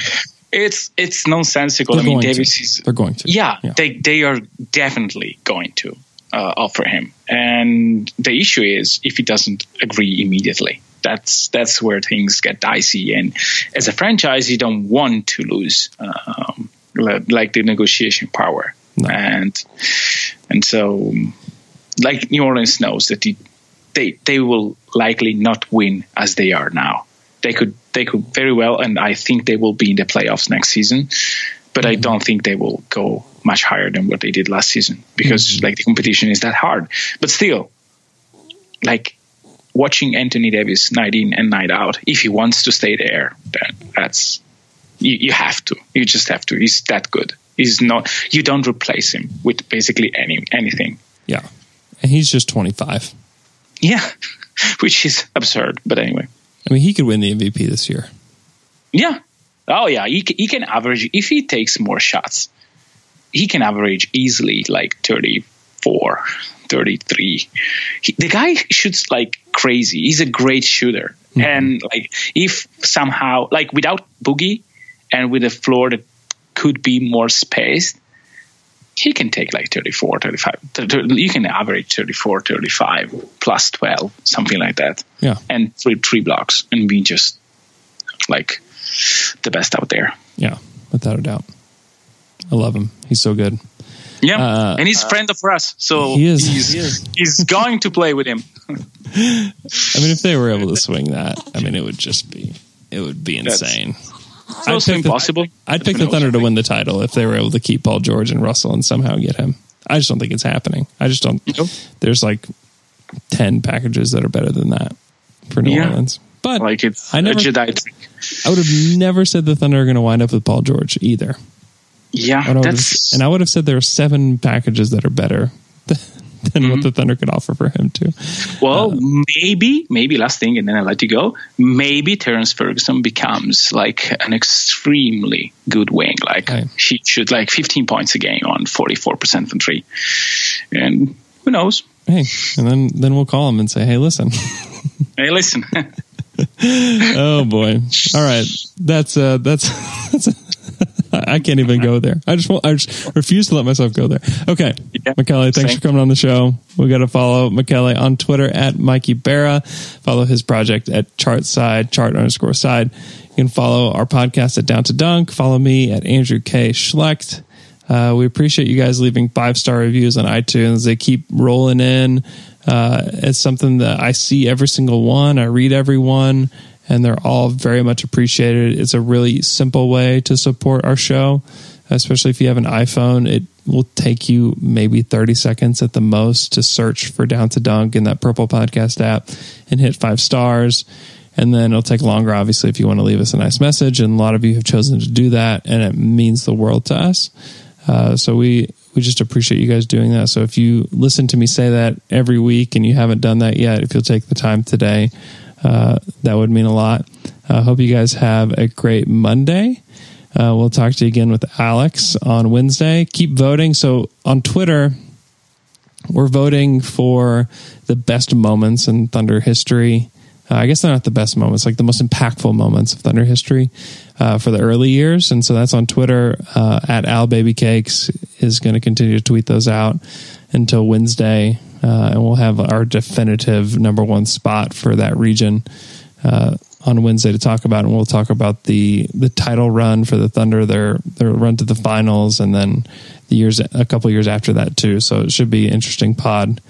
it's it's nonsensical. They're I mean, Davis to. is They're going to. yeah, Yeah. they they are definitely going to uh, offer him. And the issue is if he doesn't agree immediately. That's that's where things get dicey. And as a franchise, you don't want to lose um, like the negotiation power. No. And and so like New Orleans knows that the, they they will likely not win as they are now. They could they could very well, and I think they will be in the playoffs next season. But I don't think they will go much higher than what they did last season because like the competition is that hard. But still, like watching Anthony Davis night in and night out, if he wants to stay there, then that's you, you have to. You just have to. He's that good. He's not. You don't replace him with basically any anything. Yeah, and he's just 25. Yeah, [laughs] which is absurd. But anyway, I mean, he could win the MVP this year. yeah. Oh yeah, he he can average if he takes more shots. He can average easily like 34, 33. He, the guy shoots like crazy. He's a great shooter. Mm-hmm. And like if somehow like without Boogie and with a floor that could be more spaced, he can take like 34, 35. Th- th- You can average 34, 35 plus 12, something like that. Yeah, And three three blocks and be just like the best out there. yeah, without a doubt. I love him. He's so good. Yeah, Uh, and he's a friend of us, so He is. He's, he's going to play with him. [laughs] I mean, if they were able to swing that, I mean, it would just be it would be That's- insane. It's also pick the- impossible. I'd pick the Thunder to win the title if they were able to keep Paul George and Russell and somehow get him. I just don't think it's happening. I just don't. Nope. There's like ten packages that are better than that for New Yeah. Orleans. But Like it's I never- a Jedi trick. I would have never said the Thunder are going to wind up with Paul George either. Yeah, And I would have, that's and I would have said there are seven packages that are better [laughs] than Mm-hmm. what the Thunder could offer for him too. well, uh, maybe, maybe last thing, and then I let you go. Maybe Terrence Ferguson becomes like an extremely good wing. Like Right. he should like 15 points a game on 44 percent from three, and who knows? Hey, and then then we'll call him and say, hey, listen. [laughs] Hey, listen. [laughs] oh boy! All right, that's uh, that's that's. [laughs] I can't even go there. I just won't, I just refuse to let myself go there. Okay, Yeah. Michele, thanks Same. for coming on the show. We got to follow Michele on Twitter at Mikey Barra. Follow his project at chart side, chart underscore side. You can follow our podcast at Down to Dunk. Follow me at Andrew K. Schlecht. Uh, we appreciate you guys leaving five star reviews on iTunes. They keep rolling in. Uh, it's something that I see every single one. I read every one, and they're all very much appreciated. It's a really simple way to support our show, especially if you have an iPhone. It will take you maybe 30 seconds at the most to search for Down to Dunk in that Purple Podcast app and hit five stars. And then it'll take longer, obviously, if you want to leave us a nice message. And a lot of you have chosen to do that, and it means the world to us. Uh, so we we just appreciate you guys doing that. So if you listen to me say that every week and you haven't done that yet, if you'll take the time today, uh, that would mean a lot. I hope you guys have a great Monday. Uh, we'll talk to you again with Alex on Wednesday. Keep voting. So on Twitter, we're voting for the best moments in Thunder history. Uh, I guess they're not the best moments, like the most impactful moments of Thunder history uh, for the early years. And so that's on Twitter uh, at Al Baby Cakes is going to continue to tweet those out until Wednesday. Uh, and we'll have our definitive number one spot for that region uh, on Wednesday to talk about. And we'll talk about the the title run for the Thunder, their their run to the finals, and then the years a couple years after that too. So it should be an interesting pod.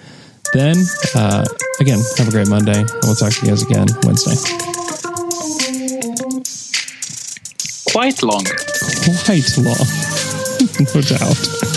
Then uh, again, have a great Monday, and we'll talk to you guys again Wednesday. Quite long. Quite long, [laughs] no doubt.